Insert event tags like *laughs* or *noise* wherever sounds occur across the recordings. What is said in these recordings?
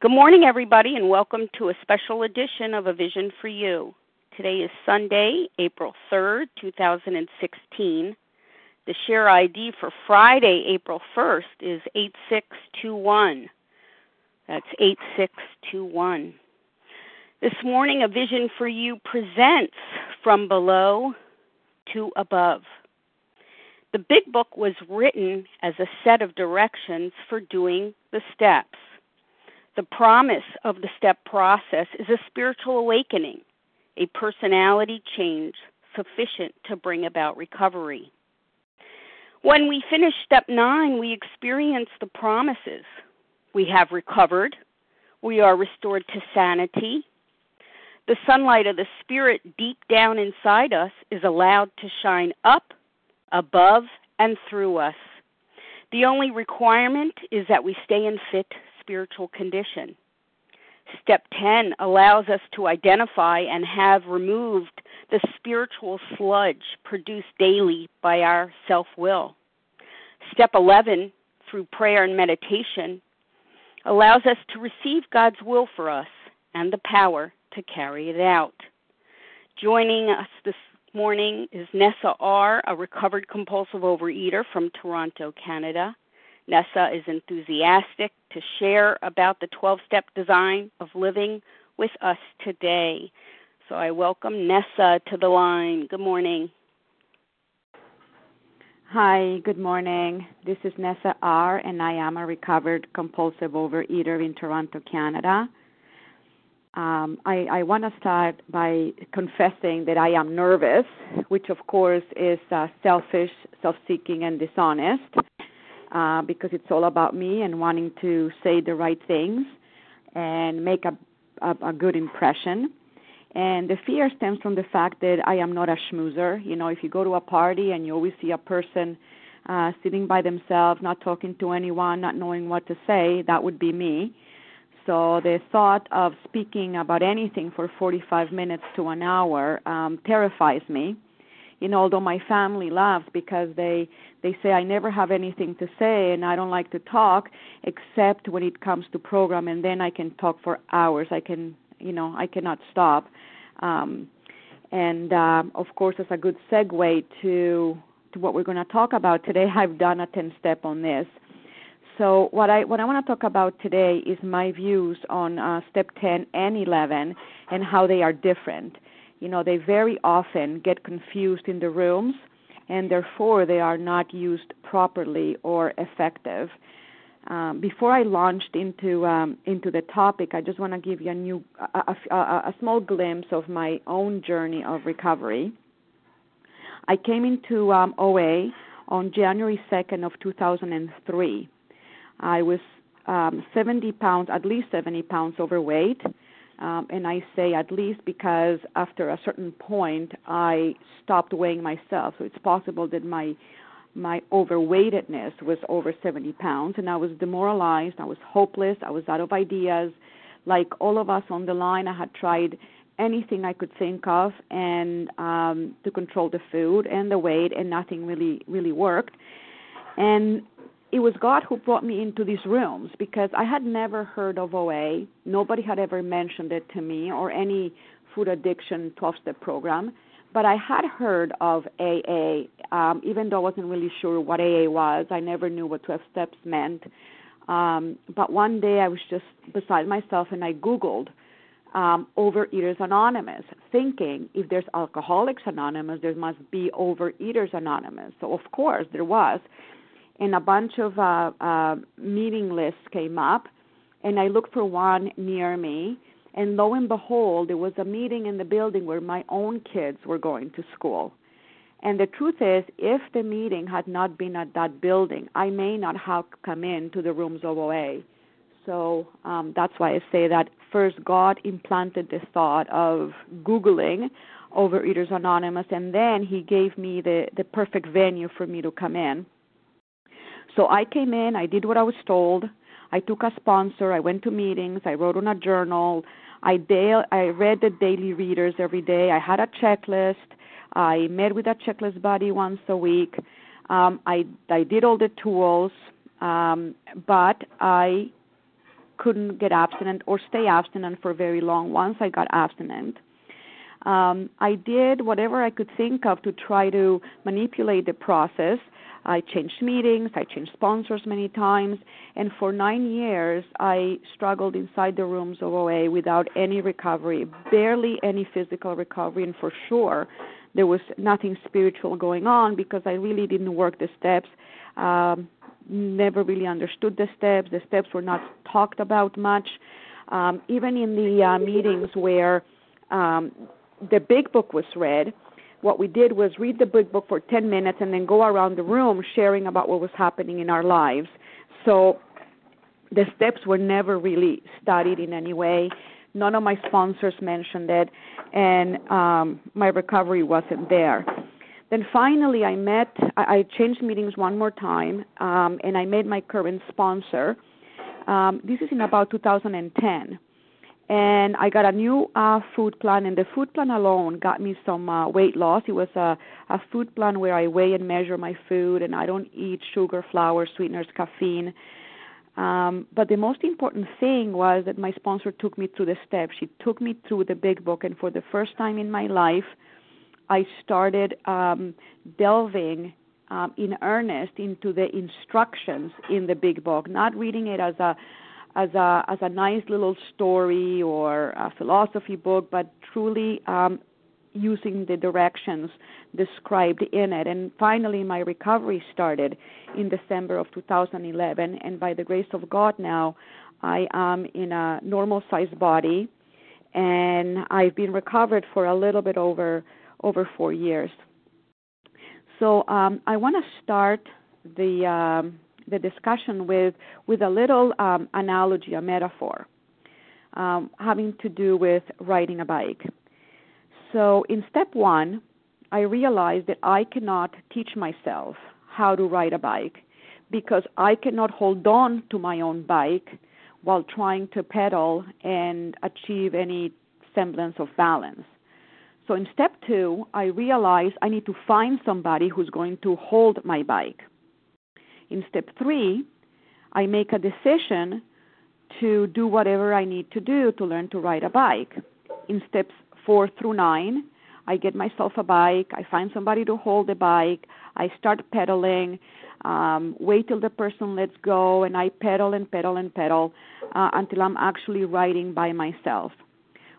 Good morning, everybody, and welcome to a special edition of A Vision for You. Today is Sunday, April 3rd, 2016. The share ID for Friday, April 1st is 8621. That's 8621. This morning, A Vision for You presents From Below to Above. The Big Book was written as a set of directions for doing the steps. The promise of the step process is a spiritual awakening, a personality change sufficient to bring about recovery. When we finish step nine, we experience the promises. We have recovered, we are restored to sanity. The sunlight of the Spirit deep down inside us is allowed to shine up, above, and through us. The only requirement is that we stay in fit spiritual condition. Step 10 allows us to identify and have removed the spiritual sludge produced daily by our self will. Step 11, through prayer and meditation, allows us to receive God's will for us and the power to carry it out. Joining us this morning is Neseh R., a recovered compulsive overeater from Toronto, Canada. Neseh is enthusiastic to share about the 12 step design of living with us today. So I welcome Neseh to the line. Good morning. Hi, good morning. This is Neseh R., and I am a recovered compulsive overeater in Toronto, Canada. Um, I, I want to start by confessing that I am nervous, which of course is uh, selfish, self seeking, and dishonest uh, because it's all about me and wanting to say the right things and make a, a, a good impression. And the fear stems from the fact that I am not a schmoozer. You know, if you go to a party and you always see a person uh, sitting by themselves, not talking to anyone, not knowing what to say, that would be me. So the thought of speaking about anything for 45 minutes to an hour um, terrifies me you know although my family laughs because they they say i never have anything to say and i don't like to talk except when it comes to program and then i can talk for hours. I can you know i cannot stop. Um and uh, of course as a good segue to to what we're going to talk about today. *laughs* I've done a 10 step on this. So what I what I want to talk about today is my views on uh, step 10 and 11 and how they are different you know, they very often get confused in the rooms and therefore they are not used properly or effective. Um, before I launched into um, into the topic, I just want to give you a new a, a, a small glimpse of my own journey of recovery. I came into um, OA on January 2nd of 2003. I was um, 70 pounds, at least 70 pounds overweight. Um, and I say at least because after a certain point I stopped weighing myself. So it's possible that my my overweightedness was over 70 pounds, and I was demoralized. I was hopeless. I was out of ideas. Like all of us on the line, I had tried anything I could think of and um, to control the food and the weight, and nothing really really worked. And it was God who brought me into these rooms because I had never heard of OA. Nobody had ever mentioned it to me or any food addiction 12 step program. But I had heard of AA, um, even though I wasn't really sure what AA was. I never knew what 12 steps meant. Um, but one day I was just beside myself and I Googled um, Overeaters Anonymous, thinking if there's Alcoholics Anonymous, there must be Overeaters Anonymous. So, of course, there was and a bunch of uh, uh, meeting lists came up, and I looked for one near me. And lo and behold, there was a meeting in the building where my own kids were going to school. And the truth is, if the meeting had not been at that building, I may not have come in to the rooms of OA. So um, that's why I say that first God implanted the thought of Googling Overeaters Anonymous, and then He gave me the, the perfect venue for me to come in. So I came in, I did what I was told. I took a sponsor, I went to meetings, I wrote on a journal. I I read the daily readers every day. I had a checklist. I met with a checklist buddy once a week. Um, I I did all the tools, um, but I couldn't get abstinent or stay abstinent for very long once I got abstinent. Um, I did whatever I could think of to try to manipulate the process. I changed meetings, I changed sponsors many times, and for nine years I struggled inside the rooms of OA without any recovery, barely any physical recovery, and for sure there was nothing spiritual going on because I really didn't work the steps. Um, never really understood the steps. The steps were not talked about much. Um, even in the uh, meetings where um, the big book was read, what we did was read the big book for 10 minutes and then go around the room sharing about what was happening in our lives. So the steps were never really studied in any way. None of my sponsors mentioned it, and um, my recovery wasn't there. Then finally, I met, I, changed meetings one more time, um, and I met my current sponsor. Um, this is in about 2010 and I got a new uh, food plan, and the food plan alone got me some uh, weight loss. It was a, a food plan where I weigh and measure my food, and I don't eat sugar, flour, sweeteners, caffeine. Um, but the most important thing was that my sponsor took me through the steps. She took me through the big book, and for the first time in my life, I started um, delving um, in earnest into the instructions in the big book, not reading it as a as a as a nice little story or a philosophy book, but truly um, using the directions described in it. And finally, my recovery started in December of 2011, and by the grace of God, now I am in a normal sized body, and I've been recovered for a little bit over over four years. So um, I want to start the um, the discussion with with a little um, analogy, a metaphor, um, having to do with riding a bike. So in step one, I realized that I cannot teach myself how to ride a bike because I cannot hold on to my own bike while trying to pedal and achieve any semblance of balance. So in step two, I realized I need to find somebody who's going to hold my bike. In step three, I make a decision to do whatever I need to do to learn to ride a bike. In steps four through nine, I get myself a bike, I find somebody to hold the bike, I start pedaling, um, wait till the person lets go, and I pedal and pedal and pedal uh, until I'm actually riding by myself.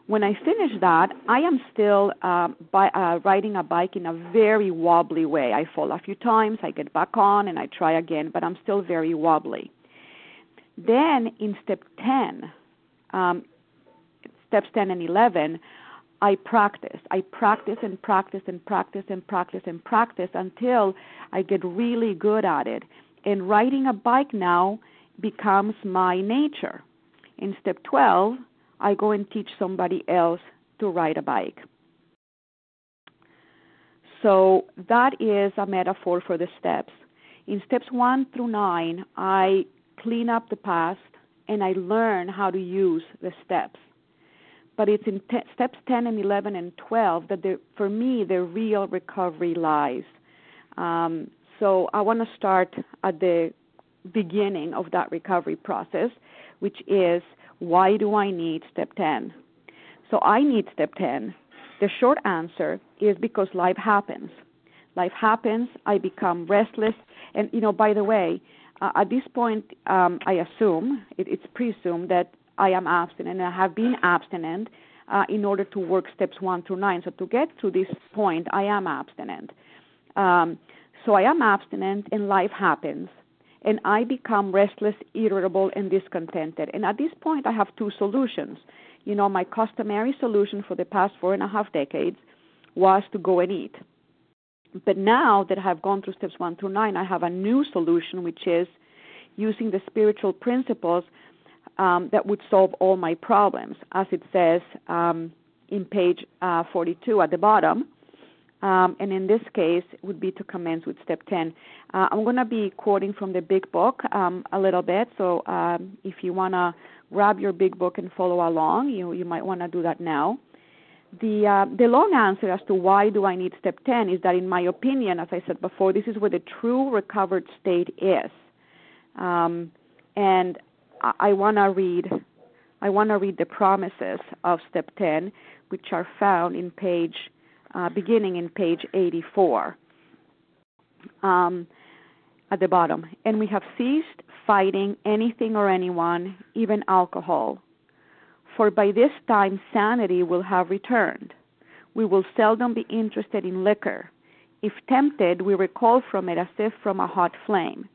When I finish that, I am still uh, by, uh, riding a bike in a very wobbly way. I fall a few times, I get back on, and I try again, but I'm still very wobbly. Then in step 10, um, steps 10 and 11, I practice. I practice and practice and practice and practice and practice until I get really good at it. And riding a bike now becomes my nature. In step 12, I go and teach somebody else to ride a bike. So that is a metaphor for the steps. In steps 1 through 9, I clean up the past and I learn how to use the steps. But it's in te- steps 10 and 11 and 12 that the, for me the real recovery lies. Um, so I want to start at the beginning of that recovery process, which is why do I need step 10? So I need step 10. The short answer is because life happens. Life happens, I become restless. And, you know, by the way, uh, at this point, um, I assume, it, it's presumed that I am abstinent and I have been abstinent uh, in order to work steps 1 through 9. So to get to this point, I am abstinent. Um, so I am abstinent and life happens and I become restless, irritable, and discontented. And at this point, I have two solutions. You know, my customary solution for the past four and a half decades was to go and eat. But now that I have gone through steps one through nine, I have a new solution, which is using the spiritual principles um, that would solve all my problems, as it says um, in page uh, 42 at the bottom. Um, and in this case, it would be to commence with step 10. Uh, I'm going to be quoting from the big book um, a little bit, so um, if you want to grab your big book and follow along, you, you might want to do that now. The, uh, the long answer as to why do I need step 10 is that, in my opinion, as I said before, this is where the true recovered state is. Um, and I, I want to read I want to read the promises of step 10, which are found in page, uh, beginning in page 84 um, at the bottom. And we have ceased fighting anything or anyone, even alcohol. For by this time sanity will have returned. We will seldom be interested in liquor. If tempted, we recoil from it as if from a hot flame.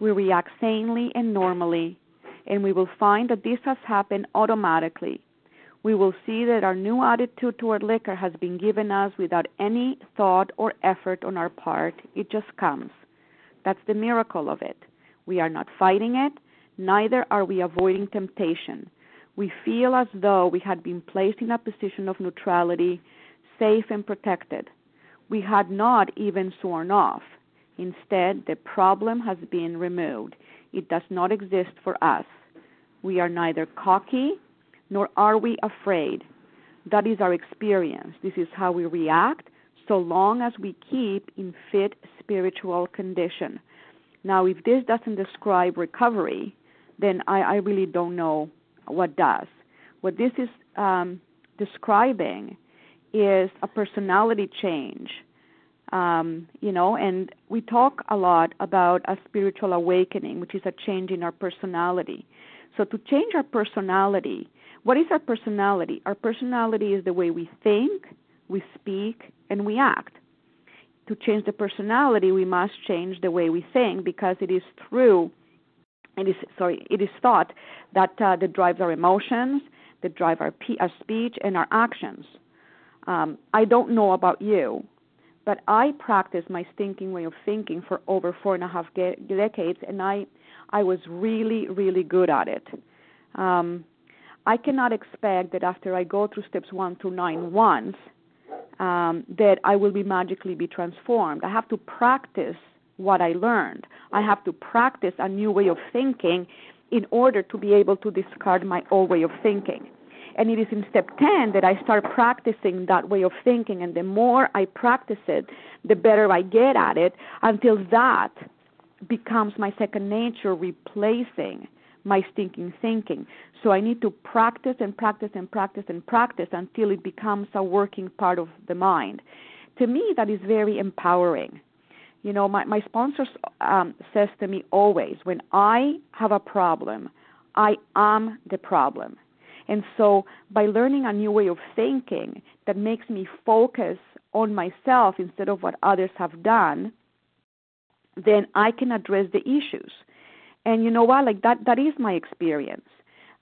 We react sanely and normally and we will find that this has happened automatically. We will see that our new attitude toward liquor has been given us without any thought or effort on our part. It just comes. That's the miracle of it. We are not fighting it, neither are we avoiding temptation. We feel as though we had been placed in a position of neutrality, safe and protected. We had not even sworn off. Instead, the problem has been removed. It does not exist for us. We are neither cocky nor are we afraid. That is our experience. This is how we react so long as we keep in fit spiritual condition. Now, if this doesn't describe recovery, then I, I really don't know what does. What this is um, describing is a personality change um, you know, and we talk a lot about a spiritual awakening, which is a change in our personality. So to change our personality, what is our personality? Our personality is the way we think, we speak, and we act. To change the personality, we must change the way we think because it is through it is sorry, it is thought that uh, that drives our emotions, that drive our, our speech and our actions. Um, I don't know about you, but I practiced my thinking way of thinking for over four and a half ge- decades, and I I was really really good at it. Um, I cannot expect that after I go through steps one through nine once um, that I will be magically be transformed. I have to practice what I learned. I have to practice a new way of thinking in order to be able to discard my old way of thinking. And it is in step 10 that I start practicing that way of thinking. And the more I practice it, the better I get at it until that becomes my second nature, replacing my stinking thinking. So I need to practice and practice and practice and practice until it becomes a working part of the mind. To me, that is very empowering. You know, my, my sponsor um, says to me always, when I have a problem, I am the problem. And so, by learning a new way of thinking that makes me focus on myself instead of what others have done, then I can address the issues. And you know what? Like that, that is my experience.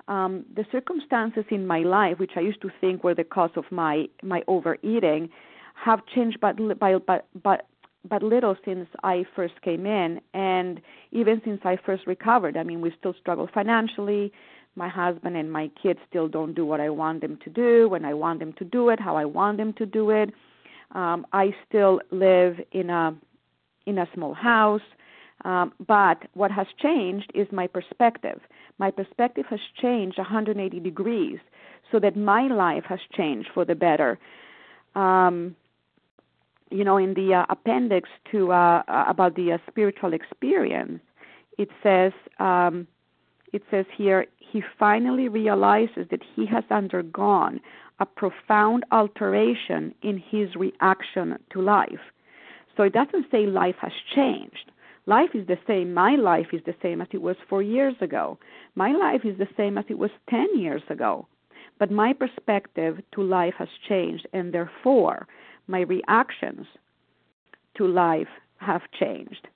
Um, the circumstances in my life, which I used to think were the cause of my my overeating, have changed but by, but but but little since I first came in, and even since I first recovered. I mean, we still struggle financially my husband and my kids still don't do what I want them to do when I want them to do it, how I want them to do it. Um, I still live in a in a small house, um, but what has changed is my perspective. My perspective has changed 180 degrees, so that my life has changed for the better. Um, you know, in the uh, appendix to uh, uh about the uh, spiritual experience, it says um, it says here he finally realizes that he has undergone a profound alteration in his reaction to life. So it doesn't say life has changed. Life is the same. My life is the same as it was four years ago. My life is the same as it was 10 years ago. But my perspective to life has changed, and therefore my reactions to life have changed.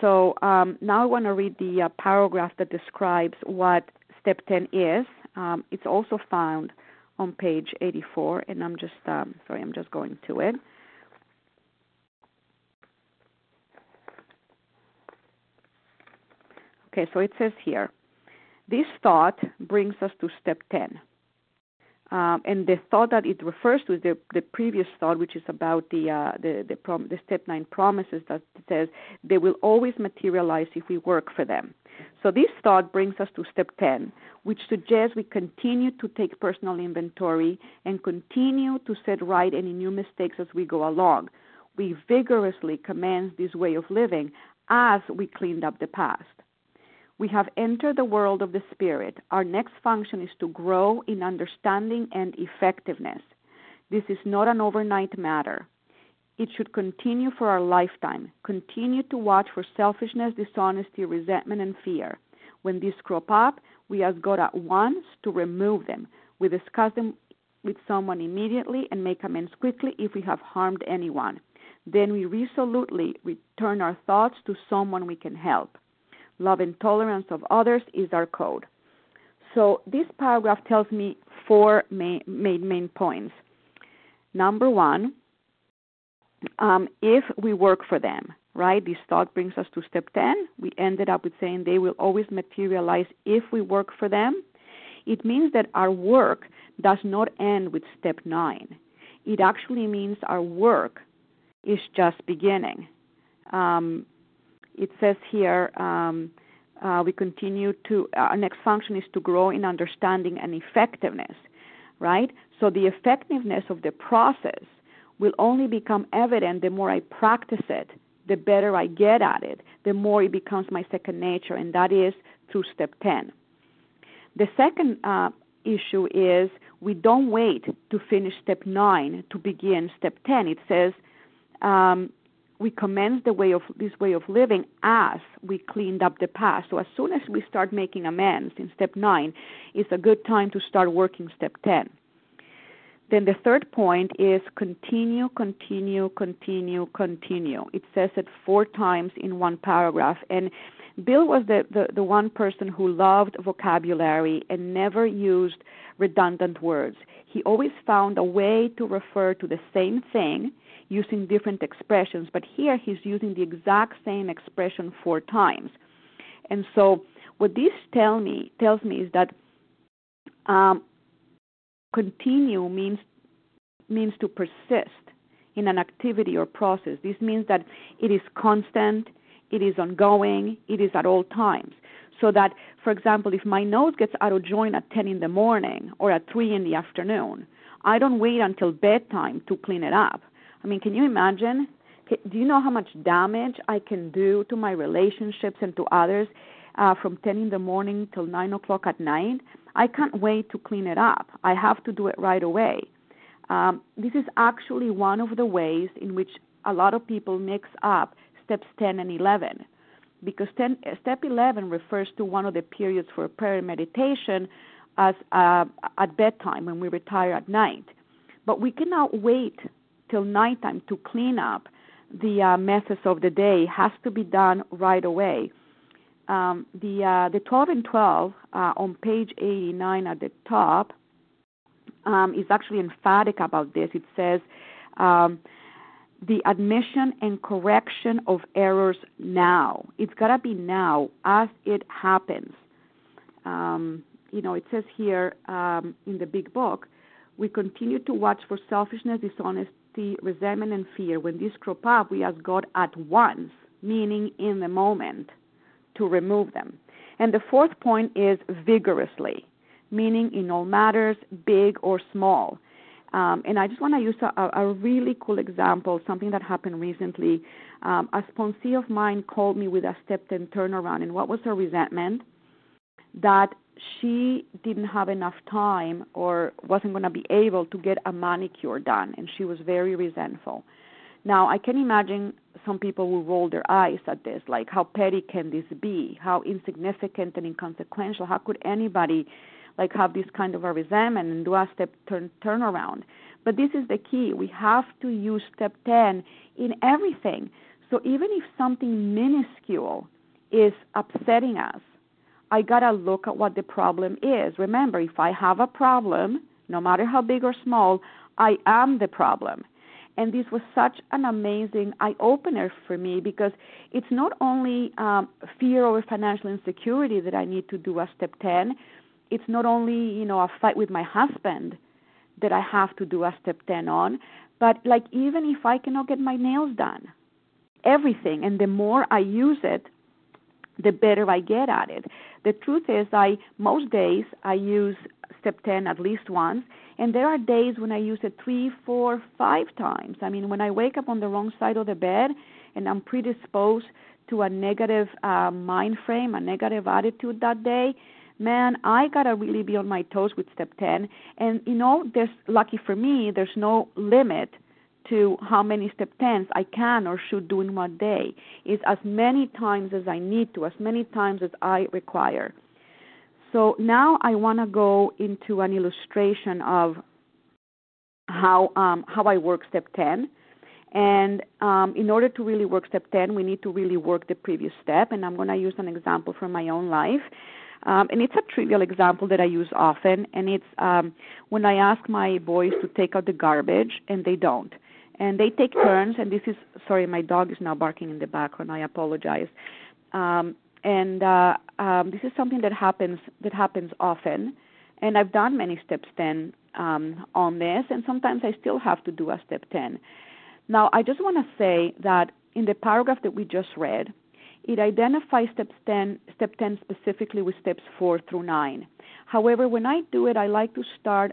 So um, now I want to read the uh, paragraph that describes what step 10 is. Um, it's also found on page 84, and I'm just um, sorry, I'm just going to it. Okay, so it says here, this thought brings us to step 10. Um, and the thought that it refers to is the, the previous thought, which is about the uh, the the, prom- the step nine promises that says they will always materialize if we work for them. So this thought brings us to step ten, which suggests we continue to take personal inventory and continue to set right any new mistakes as we go along. We vigorously commence this way of living as we cleaned up the past. We have entered the world of the Spirit. Our next function is to grow in understanding and effectiveness. This is not an overnight matter. It should continue for our lifetime. Continue to watch for selfishness, dishonesty, resentment, and fear. When these crop up, we ask God at once to remove them. We discuss them with someone immediately and make amends quickly if we have harmed anyone. Then we resolutely return our thoughts to someone we can help. Love and tolerance of others is our code. So this paragraph tells me four main, main, main points. Number one, um, if we work for them, right? This thought brings us to step 10. We ended up with saying they will always materialize if we work for them. It means that our work does not end with step 9. It actually means our work is just beginning. Um, it says here, um, uh, we continue to, our next function is to grow in understanding and effectiveness, right? So the effectiveness of the process will only become evident the more I practice it, the better I get at it, the more it becomes my second nature, and that is through step 10. The second uh, issue is we don't wait to finish step 9 to begin step 10. It says um, we commence the way of this way of living as we cleaned up the past. So as soon as we start making amends in step 9, it's a good time to start working step 10. Then the third point is continue, continue, continue, continue. It says it four times in one paragraph. And Bill was the, the, the one person who loved vocabulary and never used redundant words. He always found a way to refer to the same thing using different expressions, but here he's using the exact same expression four times. And so what this tell me tells me is that um, continue means means to persist in an activity or process. This means that it is constant, it is ongoing, it is at all times. So that, for example, if my nose gets out of joint at 10 in the morning or at 3 in the afternoon, I don't wait until bedtime to clean it up. I mean, can you imagine? Do you know how much damage I can do to my relationships and to others uh, from 10 in the morning till 9 o'clock at night? I can't wait to clean it up. I have to do it right away. Um, this is actually one of the ways in which a lot of people mix up steps 10 and 11 because 10, step 11 refers to one of the periods for prayer and meditation as uh, at bedtime when we retire at night. But we cannot wait till nighttime to clean up the uh, messes of the day. Has to be done right away um, the uh, the 12 and 12 uh, on page 89 at the top um, is actually emphatic about this. It says um, the admission and correction of errors now. It's got to be now as it happens. Um, you know, it says here um, in the big book, we continue to watch for selfishness, resentment, and fear. When these crop up, we ask God at once, meaning in the moment to remove them. And the fourth point is vigorously, meaning in all matters, big or small. Um, and I just want to use a, a, really cool example, something that happened recently. Um, a sponsee of mine called me with a step 10 turnaround, and what was her resentment? That she didn't have enough time or wasn't going to be able to get a manicure done, and she was very resentful. Now, I can imagine some people will roll their eyes at this, like, how petty can this be? How insignificant and inconsequential? How could anybody, like, have this kind of a resentment and do a step turn turnaround? But this is the key. We have to use step 10 in everything. So even if something minuscule is upsetting us, I got to look at what the problem is. Remember, if I have a problem, no matter how big or small, I am the problem. And this was such an amazing eye opener for me because it's not only um, fear over financial insecurity that I need to do a step 10, it's not only, you know, a fight with my husband that I have to do a step 10 on, but like even if I cannot get my nails done, everything. And the more I use it, the better I get at it. The truth is, I most days I use step 10 at least once, and there are days when I use it three, four, five times. I mean, when I wake up on the wrong side of the bed and I'm predisposed to a negative uh, mind frame, a negative attitude that day, man, I gotta really be on my toes with step 10. And you know, there's lucky for me, there's no limit to how many step 10s I can or should do in one day. It's as many times as I need to, as many times as I require. So now I want to go into an illustration of how um, how I work step 10. And um, in order to really work step 10, we need to really work the previous step. And I'm going to use an example from my own life. Um, and it's a trivial example that I use often. And it's um, when I ask my boys to take out the garbage and they don't. And they take turns. And this is, sorry, my dog is now barking in the background. I apologize. Um, and uh, um, this is something that happens that happens often. And I've done many steps 10 um, on this, and sometimes I still have to do a step 10. Now, I just want to say that in the paragraph that we just read, it identifies steps 10, step 10 specifically with steps 4 through 9. However, when I do it, I like to start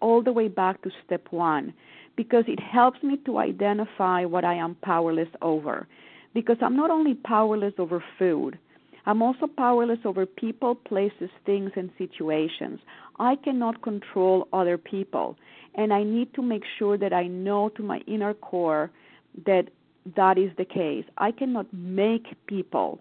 all the way back to step 1 because it helps me to identify what I am powerless over. Because I'm not only powerless over food, I'm also powerless over people, places, things, and situations. I cannot control other people, and I need to make sure that I know to my inner core that that is the case. I cannot make people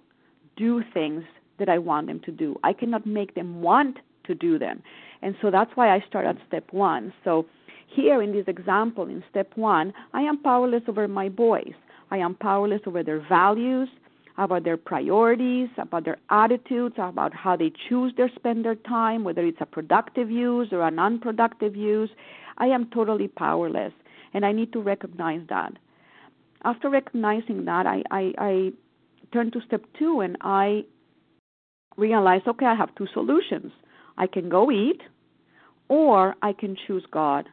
do things that I want them to do. I cannot make them want to do them. And so that's why I start at step one. So here in this example, in step one, I am powerless over my boys. I am powerless over their values about their priorities, about their attitudes, about how they choose to spend their time, whether it's a productive use or an unproductive use. I am totally powerless, and I need to recognize that. After recognizing that, I, I, I turn to step two and I realize okay, I have two solutions. I can go eat, or I can choose God.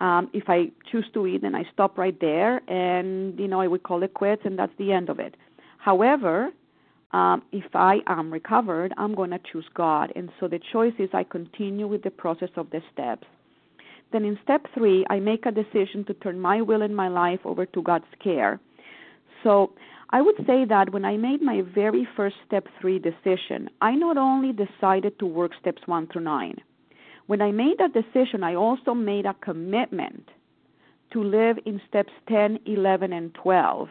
Um, if I choose to eat, then I stop right there, and you know I would call it quits, and that's the end of it. However, um, if I am recovered, I'm going to choose God. And so the choice is I continue with the process of the steps. Then in step three, I make a decision to turn my will and my life over to God's care. So I would say that when I made my very first step three decision, I not only decided to work steps one through nine, when I made that decision, I also made a commitment to live in steps 10, 11, and 12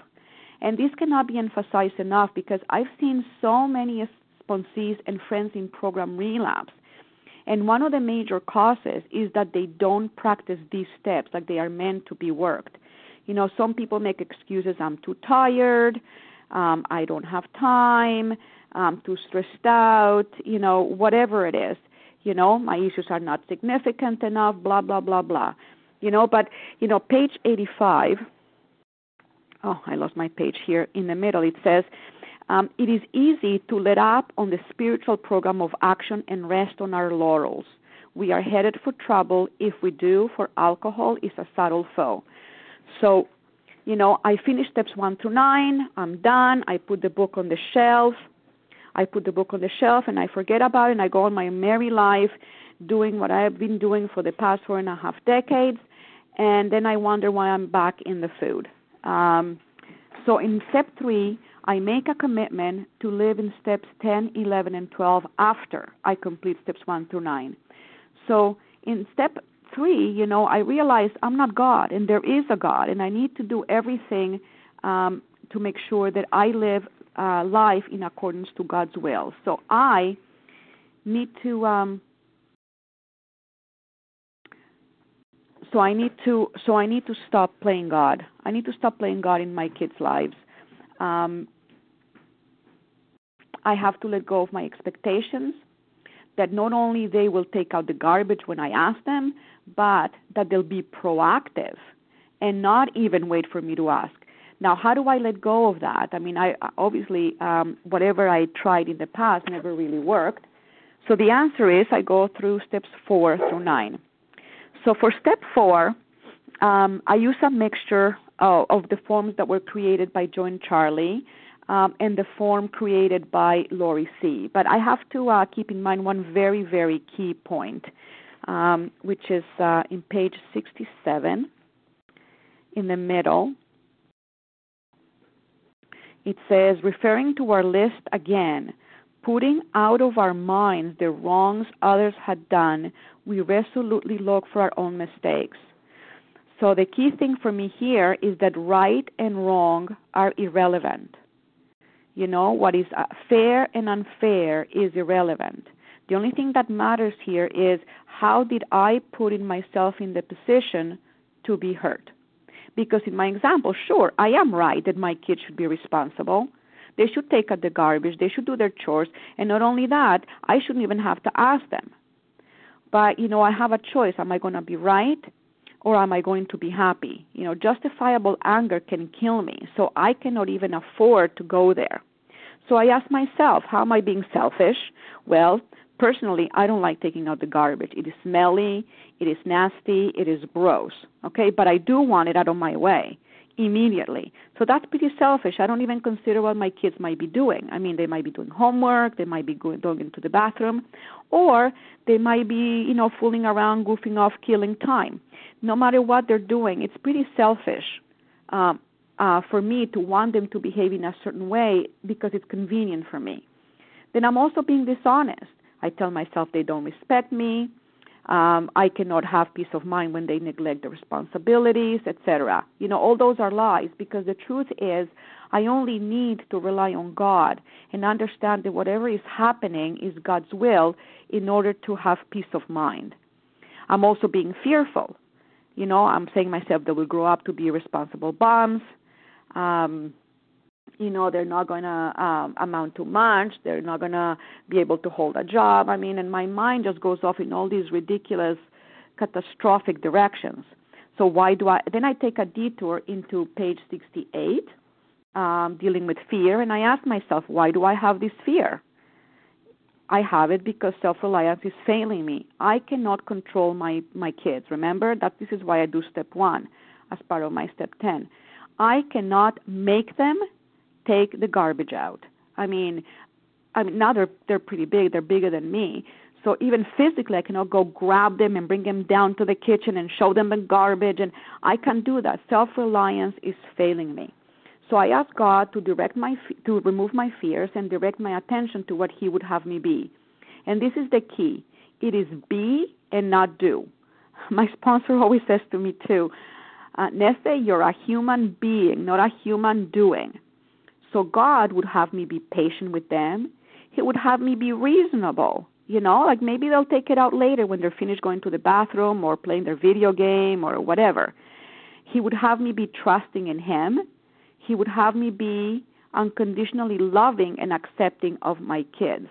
and this cannot be emphasized enough because I've seen so many sponsees and friends in program relapse. And one of the major causes is that they don't practice these steps like they are meant to be worked. You know, some people make excuses I'm too tired, um, I don't have time, I'm too stressed out, you know, whatever it is. You know, my issues are not significant enough, blah, blah, blah, blah. You know, but, you know, page 85 oh, I lost my page here in the middle. It says, um, it is easy to let up on the spiritual program of action and rest on our laurels. We are headed for trouble if we do, for alcohol is a subtle foe. So, you know, I finish steps one through nine. I'm done. I put the book on the shelf. I put the book on the shelf and I forget about it and I go on my merry life doing what I have been doing for the past four and a half decades. And then I wonder why I'm back in the food. Um, so in step three, I make a commitment to live in steps 10, 11, and 12 after I complete steps 1 through 9. So in step three, you know, I realize I'm not God and there is a God, and I need to do everything um, to make sure that I live uh, life in accordance to God's will. So I need to um, so I need to so I need to stop playing God. I need to stop playing God in my kids' lives. Um, I have to let go of my expectations that not only they will take out the garbage when I ask them, but that they'll be proactive and not even wait for me to ask. Now, how do I let go of that? I mean, I obviously um, whatever I tried in the past never really worked. So the answer is I go through steps four through nine. So for step four, um, I use a mixture of, of, the forms that were created by Joe and Charlie um, and the form created by Lori C. But I have to uh, keep in mind one very, very key point, um, which is uh, in page 67 in the middle. it says, referring to our list again, putting out of our minds the wrongs others had done, we resolutely look for our own mistakes. So the key thing for me here is that right and wrong are irrelevant. You know, what is uh, fair and unfair is irrelevant. The only thing that matters here is how did I put in myself in the position to be hurt? Because in my example, sure, I am right that my kids should be responsible. They should take out the garbage, they should do their chores, and not only that, I shouldn't even have to ask them. But, you know, I have a choice. Am I going to be right or am I going to be happy? You know, justifiable anger can kill me, so I cannot even afford to go there. So I ask myself, how am I being selfish? Well, personally, I don't like taking out the garbage. It is smelly, it is nasty, it is gross. Okay, but I do want it out of my way immediately. So that's pretty selfish. I don't even consider what my kids might be doing. I mean, they might be doing homework, they might be going, going into the bathroom, or they might be, you know, fooling around, goofing off, killing time. No matter what they're doing, it's pretty selfish um, uh, for me to want them to behave in a certain way because it's convenient for me. Then I'm also being dishonest. I tell myself they don't respect me um, I cannot have peace of mind when they neglect the responsibilities, etc. You know, all those are lies because the truth is, I only need to rely on God and understand that whatever is happening is God's will in order to have peace of mind. I'm also being fearful. You know, I'm saying myself that we grow up to be responsible bums. Um, you know they're not going to um, amount to much. They're not going to be able to hold a job. I mean and my mind just goes off in all these ridiculous catastrophic directions. So why do i then i take a detour into page 68 um, dealing with fear and i ask myself why do i have this fear? I have it because self reliance is failing me. I cannot control my my kids. Remember that this is why i do step 1 as part of my step 10 i cannot make them take the garbage out. I mean, I mean now they're they're pretty big. They're bigger than me. So even physically, I cannot go grab them and bring them down to the kitchen and show them the garbage, and I can't do that. Self-reliance is failing me. So I ask God to direct my to remove my fears and direct my attention to what He would have me be. And this is the key. It is be and not do. *laughs* My sponsor always says to me too, uh, Neseh, you're a human being, not a human doing. So God would have me be patient with them. He would have me be reasonable. You know, like maybe they'll take it out later when they're finished going to the bathroom or playing their video game or whatever. He would have me be trusting in Him. He would have me be unconditionally loving and accepting of my kids.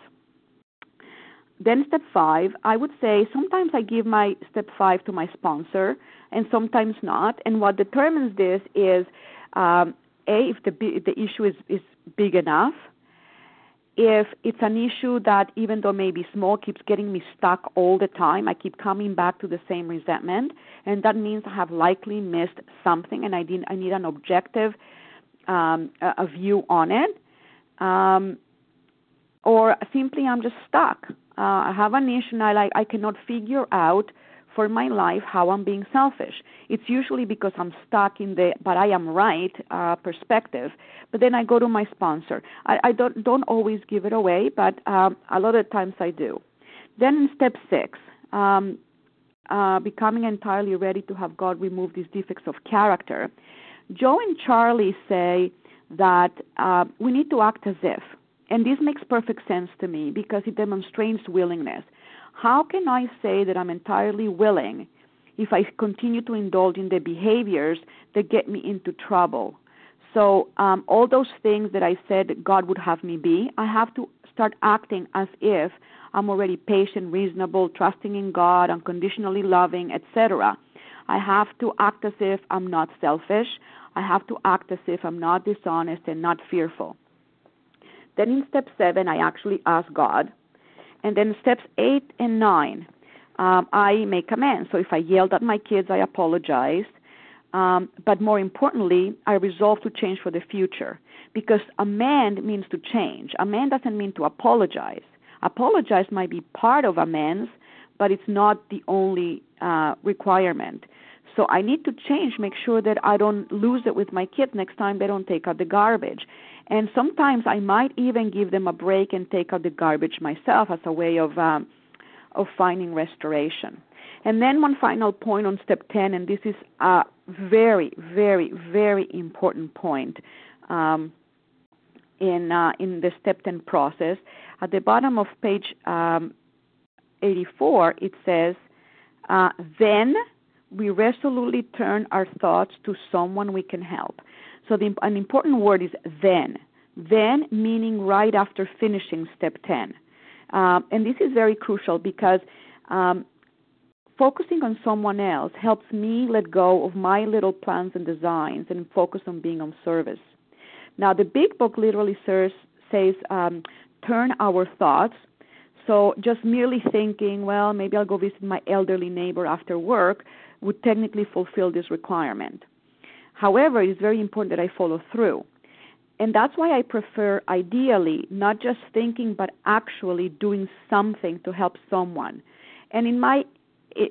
Then, step five, I would say sometimes I give my step five to my sponsor and sometimes not. And what determines this is um, a if the the issue is is big enough. If it's an issue that even though maybe small keeps getting me stuck all the time i keep coming back to the same resentment. And that means i have likely missed something and i need i need an objective um, a, view on it. Um, or simply i'm just stuck. Uh, i have an issue and i like i cannot figure out for my life how I'm being selfish. It's usually because I'm stuck in the but I am right uh, perspective. But then I go to my sponsor. I, I don't don't always give it away, but um, a lot of times I do. Then in step six, um, uh, becoming entirely ready to have God remove these defects of character. Joe and Charlie say that uh, we need to act as if. And this makes perfect sense to me because it demonstrates willingness. How can I say that I'm entirely willing if I continue to indulge in the behaviors that get me into trouble? So, um, all those things that I said God would have me be, I have to start acting as if I'm already patient, reasonable, trusting in God, unconditionally loving, etc. I have to act as if I'm not selfish. I have to act as if I'm not dishonest and not fearful. Then in step seven, I actually ask God, and then steps eight and nine, um, I make amends. So if I yelled at my kids, I apologize. Um, but more importantly, I resolve to change for the future because amend means to change. Amend doesn't mean to apologize. Apologize might be part of amends, but it's not the only uh, requirement. So I need to change, make sure that I don't lose it with my kids next time they don't take out the garbage. And sometimes I might even give them a break and take out the garbage myself as a way of um, of finding restoration. And then one final point on step 10, and this is a very, very, very important point um, in uh, in the step 10 process. At the bottom of page um, 84, it says, uh, "Then we resolutely turn our thoughts to someone we can help." So the, an important word is then. Then meaning right after finishing step 10. Uh, and this is very crucial because um, focusing on someone else helps me let go of my little plans and designs and focus on being of service. Now, the big book literally says, says um, turn our thoughts. So, just merely thinking, well, maybe I'll go visit my elderly neighbor after work would technically fulfill this requirement. However, it is very important that I follow through. And that's why I prefer, ideally, not just thinking, but actually doing something to help someone. And in my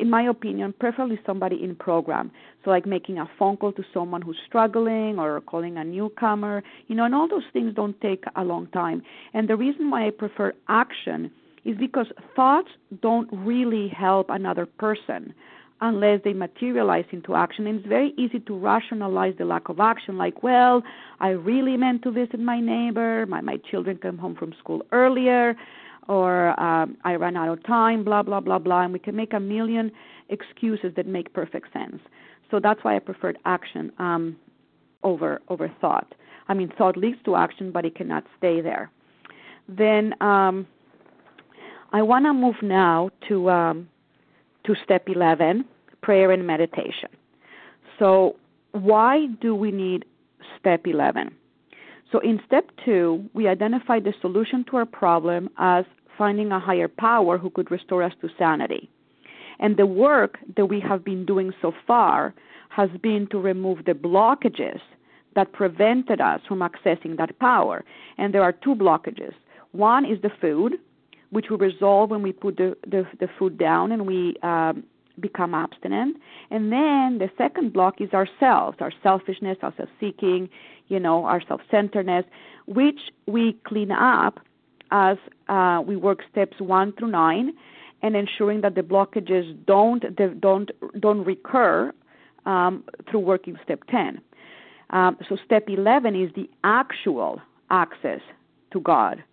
in my opinion, preferably somebody in program. So like making a phone call to someone who's struggling or calling a newcomer, you know, and all those things don't take a long time. And the reason why I prefer action is because thoughts don't really help another person unless they materialize into action. And it's very easy to rationalize the lack of action, like, well, I really meant to visit my neighbor, my, my children come home from school earlier, or um, I ran out of time, blah, blah, blah, blah. And we can make a million excuses that make perfect sense. So that's why I preferred action um, over over thought. I mean, thought leads to action, but it cannot stay there. Then um, I want to move now to um, to step 11, prayer and meditation. So, why do we need step 11? So, in step 2, we identify the solution to our problem as finding a higher power who could restore us to sanity. And the work that we have been doing so far has been to remove the blockages that prevented us from accessing that power. And there are two blockages. One is the food, which we resolve when we put the, the, the food down and we um, become abstinent. And then the second block is ourselves, our selfishness, our self seeking, you know, our self centeredness, which we clean up as uh, we work steps one through nine and ensuring that the blockages don't don't don't recur um, through working step 10. Um, so step 11 is the actual access to God.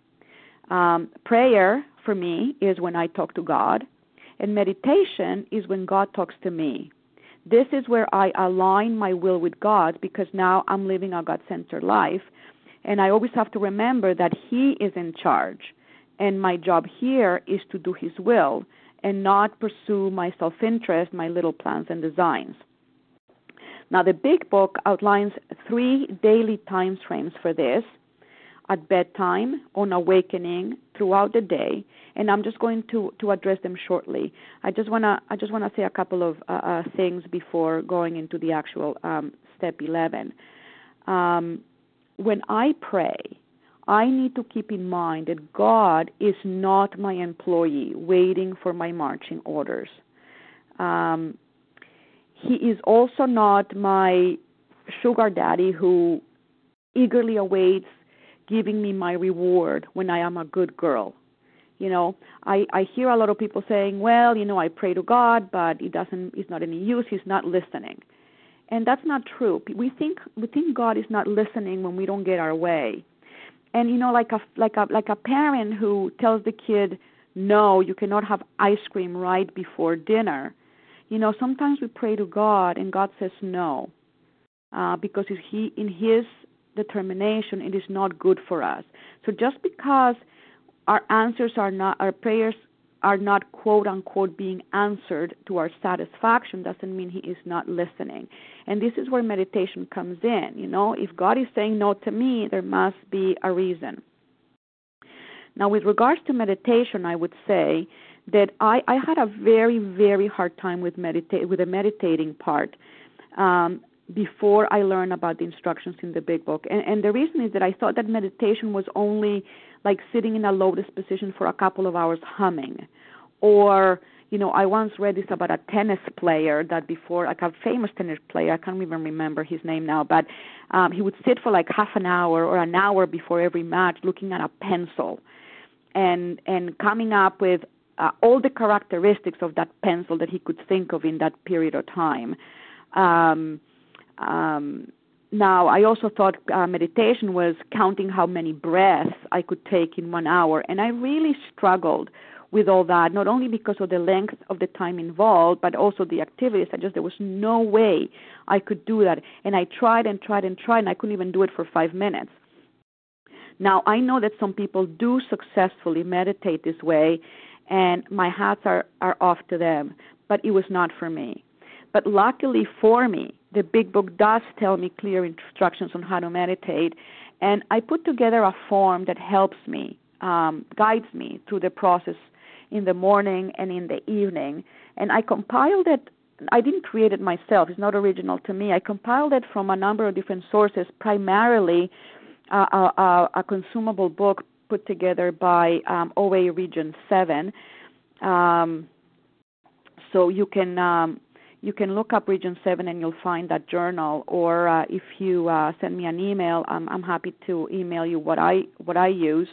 Um, prayer for me is when I talk to God, and meditation is when God talks to me. This is where I align my will with God because now I'm living a God centered life. And I always have to remember that He is in charge. And my job here is to do His will and not pursue my self interest, my little plans and designs. Now, the big book outlines three daily time frames for this at bedtime, on awakening, throughout the day, and I'm just going to to address them shortly. I just wanna I just wanna say a couple of uh, uh, things before going into the actual um, step 11. Um, when I pray, I need to keep in mind that God is not my employee waiting for my marching orders. Um, he is also not my sugar daddy who eagerly awaits giving me my reward when I am a good girl. You know, I I hear a lot of people saying, "Well, you know, I pray to God, but it doesn't it's not any use. He's not listening." And that's not true. We think we think God is not listening when we don't get our way. And you know, like a like a like a parent who tells the kid, "No, you cannot have ice cream right before dinner." You know, sometimes we pray to God and God says no. Uh, because he in his determination it is not good for us. So just because our answers are not our prayers are not quote unquote being answered to our satisfaction doesn't mean he is not listening. And this is where meditation comes in. You know, if God is saying no to me, there must be a reason. Now, with regards to meditation, I would say that I, I had a very, very hard time with meditate with the meditating part. Um, before I learned about the instructions in the big book. And, and the reason is that I thought that meditation was only like sitting in a lotus position for a couple of hours humming or you know, I once read this about a tennis player that before, like a famous tennis player, I can't even remember his name now, but um, he would sit for like half an hour or an hour before every match looking at a pencil and and coming up with uh, all the characteristics of that pencil that he could think of in that period of time. Um, um, now, I also thought uh, meditation was counting how many breaths I could take in one hour, and I really struggled with all that, not only because of the length of the time involved, but also the activities. I just, there was no way I could do that. And I tried and tried and tried, and I couldn't even do it for five minutes. Now, I know that some people do successfully meditate this way, and my hats are, are off to them, but it was not for me. But luckily for me, the big book does tell me clear instructions on how to meditate, and I put together a form that helps me, um, guides me through the process in the morning and in the evening. And I compiled it. I didn't create it myself. It's not original to me. I compiled it from a number of different sources, primarily uh, a, a, consumable book put together by um, OA Region 7. Um, so you can um, you can look up Region 7 and you'll find that journal. Or uh, if you uh, send me an email, I'm, I'm happy to email you what I what I use.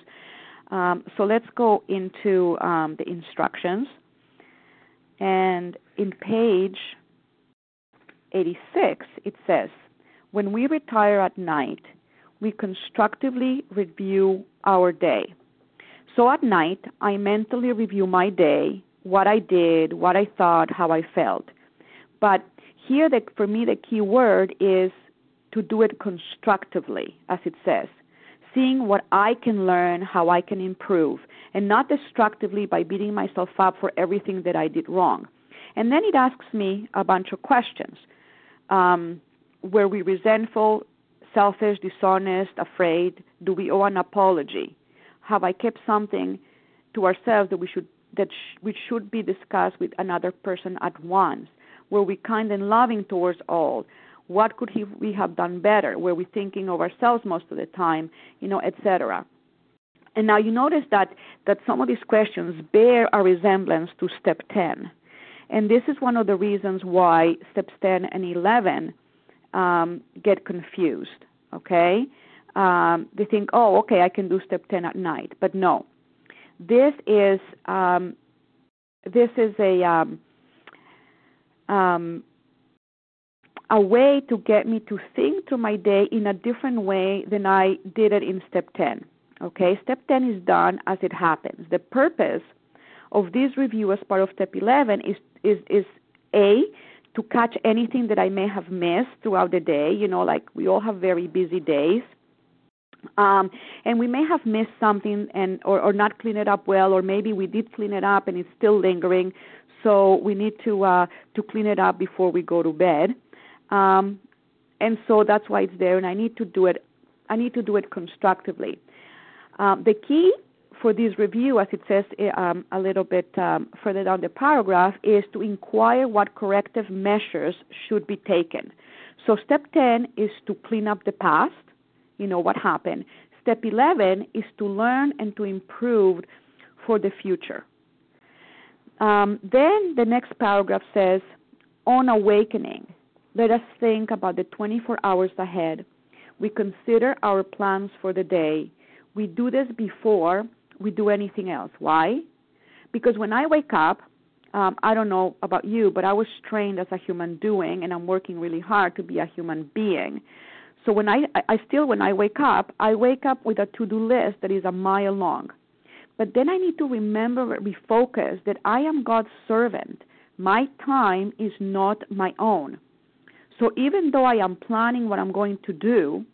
Um, so let's go into um, the instructions. And in page 86, it says, When we retire at night, we constructively review our day. So at night, I mentally review my day, what I did, what I thought, how I felt. But here, the, for me, the key word is to do it constructively, as it says seeing what I can learn, how I can improve, and not destructively by beating myself up for everything that I did wrong. And then it asks me a bunch of questions. Um, were we resentful, selfish, dishonest, afraid? Do we owe an apology? Have I kept something to ourselves that we should that sh- which should be discussed with another person at once? Were we kind and loving towards all? What could he, we have done better? Were we thinking of ourselves most of the time? You know, etc. And now you notice that that some of these questions bear a resemblance to step 10. And this is one of the reasons why steps 10 and 11 um, get confused. Okay? Um, they think, oh, okay, I can do step 10 at night. But no. This is um, this is a um, a way to get me to think through my day in a different way than I did it in step 10. Okay, step 10 is done as it happens. The purpose of this review as part of step 11 is is is a to catch anything that I may have missed throughout the day. You know, like we all have very busy days. Um, and we may have missed something and or, or not clean it up well, or maybe we did clean it up and it's still lingering. So we need to uh, to clean it up before we go to bed. Um, and so that's why it's there, and I need to do it. I need to do it constructively. Um, the key for this review, as it says eh, um, a little bit um, further down the paragraph, is to inquire what corrective measures should be taken. So, step 10 is to clean up the past, you know, what happened. Step 11 is to learn and to improve for the future. Um, then the next paragraph says, on awakening. Let us think about the 24 hours ahead. We consider our plans for the day. We do this before we do anything else. Why? Because when I wake up, um, I don't know about you, but I was trained as a human doing, and I'm working really hard to be a human being. So when I, I still, when I wake up, I wake up with a to-do list that is a mile long. But then I need to remember, refocus that I am God's servant. My time is not my own. So even though I am planning what I'm going to do,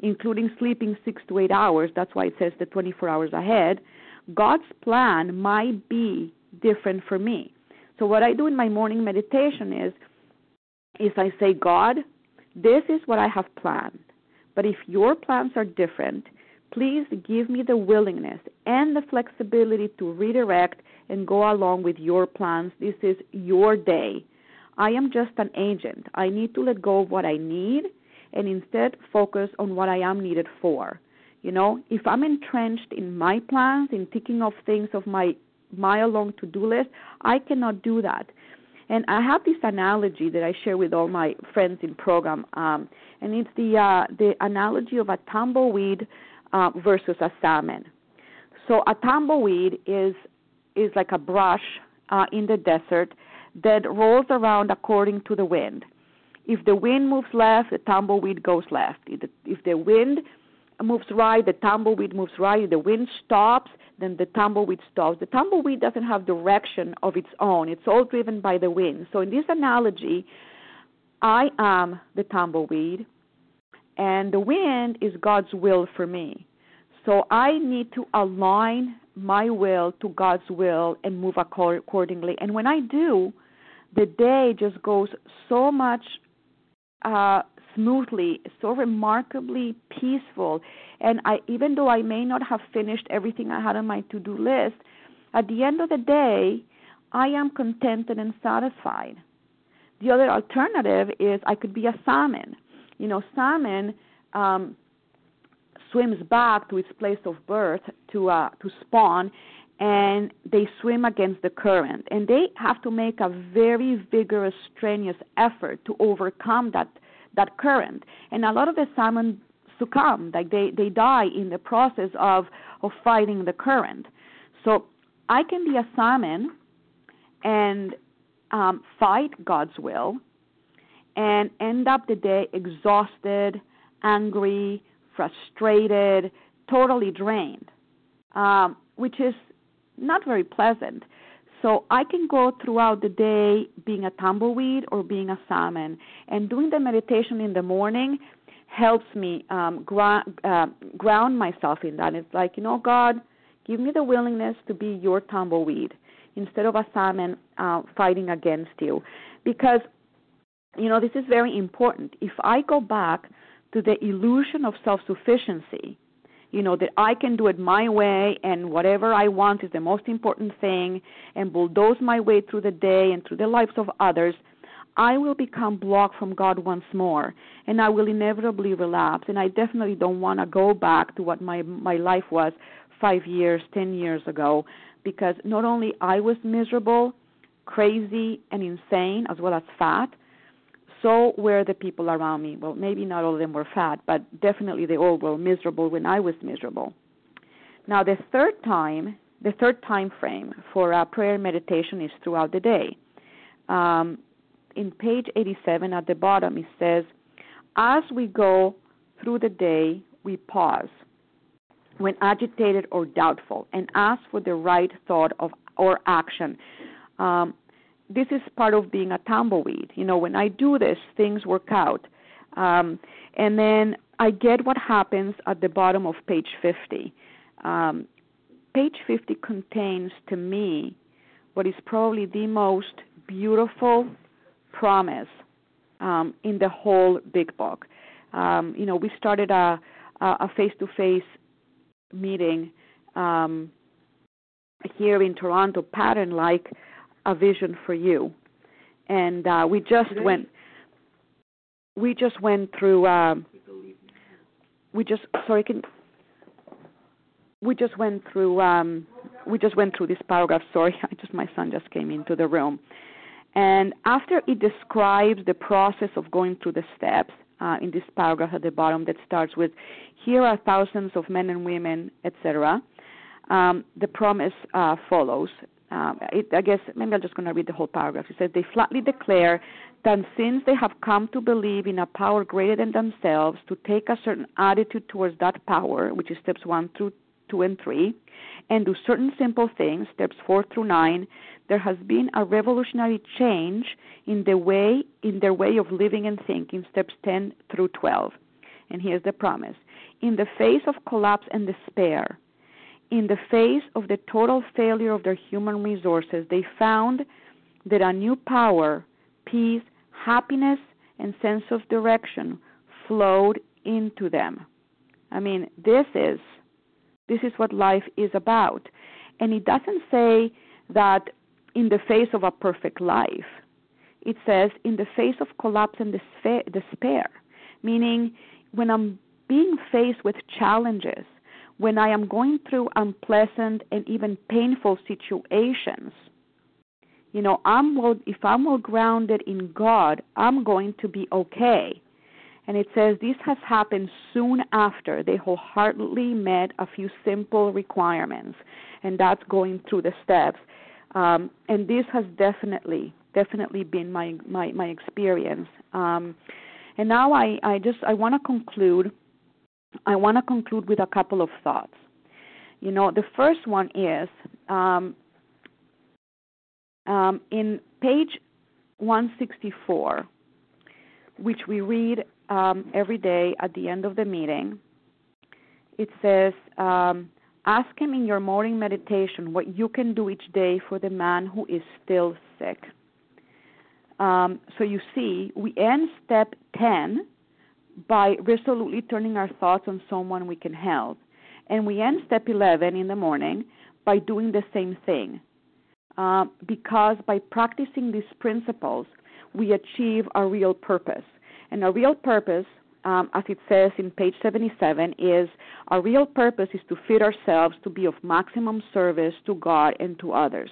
including sleeping six to eight hours, that's why it says the 24 hours ahead, God's plan might be different for me. So what I do in my morning meditation is is I say, God, this is what I have planned. But if your plans are different, please give me the willingness and the flexibility to redirect and go along with your plans. This is your day. I am just an agent. I need to let go of what I need and instead focus on what I am needed for. You know, if I'm entrenched in my plans, in ticking off things of my mile long to do list. I cannot do that. And I have this analogy that I share with all my friends in program, um, and it's the uh, the analogy of a tumbleweed uh, versus a salmon. So a tumbleweed is is like a brush uh, in the desert that rolls around according to the wind. If the wind moves left, the tumbleweed goes left. If the, if the wind moves right, the tumbleweed moves right. If the wind stops, then the tumbleweed stops. The tumbleweed doesn't have direction of its own. It's all driven by the wind. So in this analogy, I am the tumbleweed, and the wind is God's will for me. So I need to align my will to God's will and move accordingly. And when I do, the day just goes so much uh, smoothly, so remarkably peaceful. And I, even though I may not have finished everything I had on my to-do list, at the end of the day, I am contented and satisfied. The other alternative is I could be a salmon. You know, salmon um, swims back to its place of birth to uh, to spawn, and they swim against the current, and they have to make a very vigorous, strenuous effort to overcome that that current. And a lot of the salmon succumb, like they they die in the process of of fighting the current. So I can be a salmon and um, fight God's will and end up the day exhausted, angry, frustrated, totally drained, um, which is not very pleasant. So I can go throughout the day being a tumbleweed or being a salmon. And doing the meditation in the morning helps me um, ground, uh, ground myself in that. It's like, you know, God, give me the willingness to be your tumbleweed instead of a salmon uh, fighting against you. Because, you know, this is very important. If I go back to the illusion of self sufficiency, you know, that I can do it my way and whatever I want is the most important thing and bulldoze my way through the day and through the lives of others, I will become blocked from God once more and I will inevitably relapse. And I definitely don't want to go back to what my, my life was five years, ten years ago because not only I was miserable, crazy, and insane, as well as fat, so were the people around me. Well, maybe not all of them were fat, but definitely they all were miserable when I was miserable. Now, the third time, the third time frame for uh, prayer meditation is throughout the day. Um, in page 87 at the bottom, it says, As we go through the day, we pause when agitated or doubtful and ask for the right thought of or action. Um, this is part of being a tumbleweed. You know, when I do this, things work out. Um, and then I get what happens at the bottom of page 50. Um, page 50 contains to me what is probably the most beautiful promise um, in the whole big book. Um, you know, we started a a face-to-face meeting um, here in Toronto, pattern like a vision for you, and uh, we just went. We just went through. Um, we just sorry can. We just went through. Um, we just went through this paragraph. Sorry, *laughs* I just my son just came into the room, and after it describes the process of going through the steps uh, in this paragraph at the bottom that starts with, "Here are thousands of men and women, etc." Um, the promise uh, follows um, it, I guess maybe I'm just going to read the whole paragraph. It says they flatly declare that since they have come to believe in a power greater than themselves, to take a certain attitude towards that power, which is steps one through two and three, and do certain simple things, steps four through nine, there has been a revolutionary change in the way in their way of living and thinking, steps ten through twelve. And here's the promise. In the face of collapse and despair, in the face of the total failure of their human resources, they found that a new power, peace, happiness, and sense of direction flowed into them. I mean, this is this is what life is about. And it doesn't say that in the face of a perfect life. It says in the face of collapse and despair, meaning when I'm being faced with challenges, when I am going through unpleasant and even painful situations, you know, I'm well, if I'm well grounded in God, I'm going to be okay. And it says this has happened soon after they wholeheartedly met a few simple requirements, and that's going through the steps. Um, and this has definitely, definitely been my my my experience. Um, and now I I just I want to conclude. I want to conclude with a couple of thoughts. You know, the first one is um, um, in page 164, which we read um, every day at the end of the meeting. It says, um, Ask him in your morning meditation what you can do each day for the man who is still sick. Um, so you see, we end step 10 by resolutely turning our thoughts on someone we can help. And we end step 11 in the morning by doing the same thing. Uh, because by practicing these principles, we achieve our real purpose. And our real purpose, um, as it says in page 77, is our real purpose is to fit ourselves to be of maximum service to God and to others.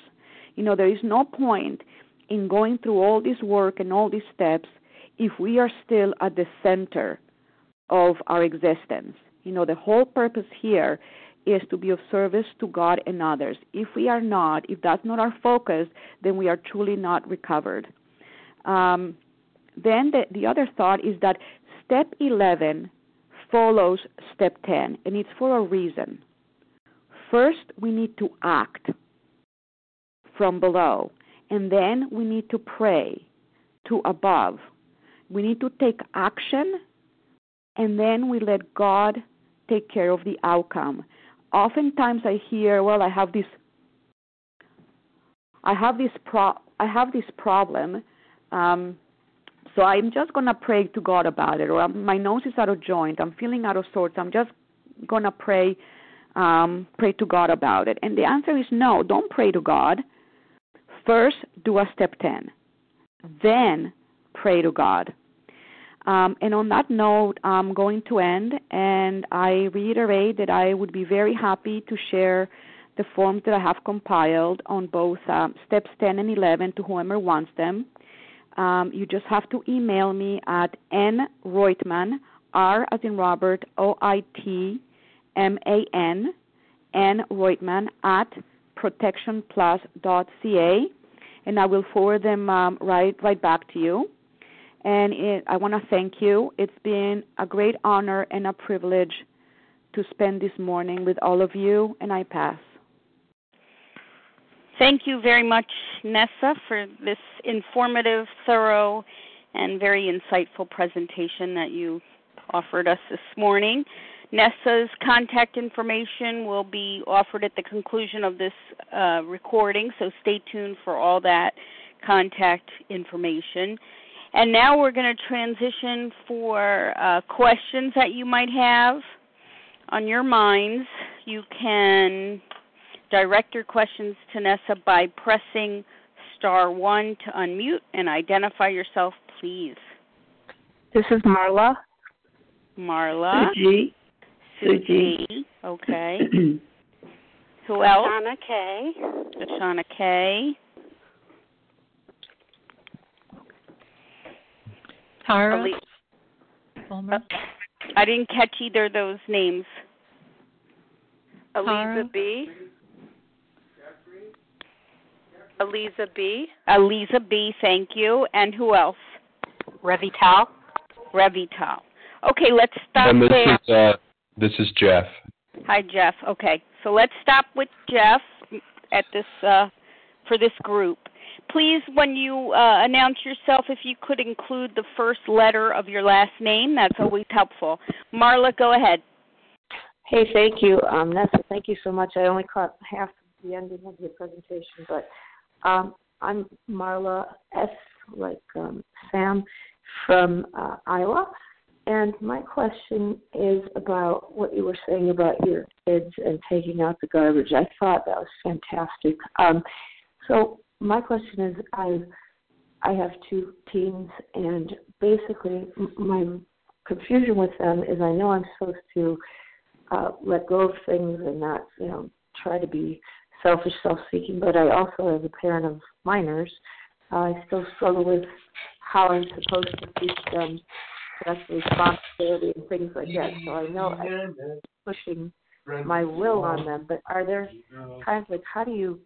You know, there is no point in going through all this work and all these steps if we are still at the center of our existence. You know, the whole purpose here is to be of service to God and others. If we are not, if that's not our focus, then we are truly not recovered. Um, then the, the other thought is that step 11 follows step 10, and it's for a reason. First, we need to act from below, and then we need to pray to above. We need to take action, and then we let God take care of the outcome. Oftentimes, I hear, "Well, I have this, I have this pro, I have this problem." Um, so I'm just going to pray to God about it. Or my nose is out of joint. I'm feeling out of sorts. I'm just going to pray um, pray to God about it. And the answer is no. Don't pray to God. First, do a step 10. Then pray to God. Um, and on that note, I'm going to end, and I reiterate that I would be very happy to share the forms that I have compiled on both um, steps 10 and 11 to whoever wants them um, you just have to email me at n Roitman, R as in Robert, O I T M A N, n Roitman at protectionplus.ca, and I will forward them um, right right back to you. And it, I want to thank you. It's been a great honor and a privilege to spend this morning with all of you, and I pass. Thank you very much, Neseh, for this informative, thorough, and very insightful presentation that you offered us this morning. Neseh's contact information will be offered at the conclusion of this uh, recording, so stay tuned for all that contact information. And now we're going to transition for uh, questions that you might have on your minds. You can Direct your questions to Neseh by pressing star one to unmute and identify yourself, please. This is Marla. Marla. Suji. Suji. Okay. *clears throat* Who else? Shauna K. Shauna K. Tara. Ali- I didn't catch either of those names. Aliza B. Aliza B. Aliza B, thank you. And who else? Revital. Revital. Okay, let's stop and this there. Is, uh, this is Jeff. Hi, Jeff. Okay, so let's stop with Jeff at this uh, for this group. Please, when you uh, announce yourself, if you could include the first letter of your last name, that's always helpful. Marla, go ahead. Hey, thank you, um, Neseh. Thank you so much. I only caught half the ending of your presentation, but um, I'm Marla S. like um, Sam from uh, Iowa. And my question is about what you were saying about your kids and taking out the garbage. I thought that was fantastic. Um, so my question is, I I have two teens, and basically my confusion with them is I know I'm supposed to uh, let go of things and not, you know, try to be selfish, self-seeking. But I also, as a parent of minors, uh, I still struggle with how I'm supposed to teach them that's responsibility and things like that. So I know I'm pushing my will on them. But are there times like how do you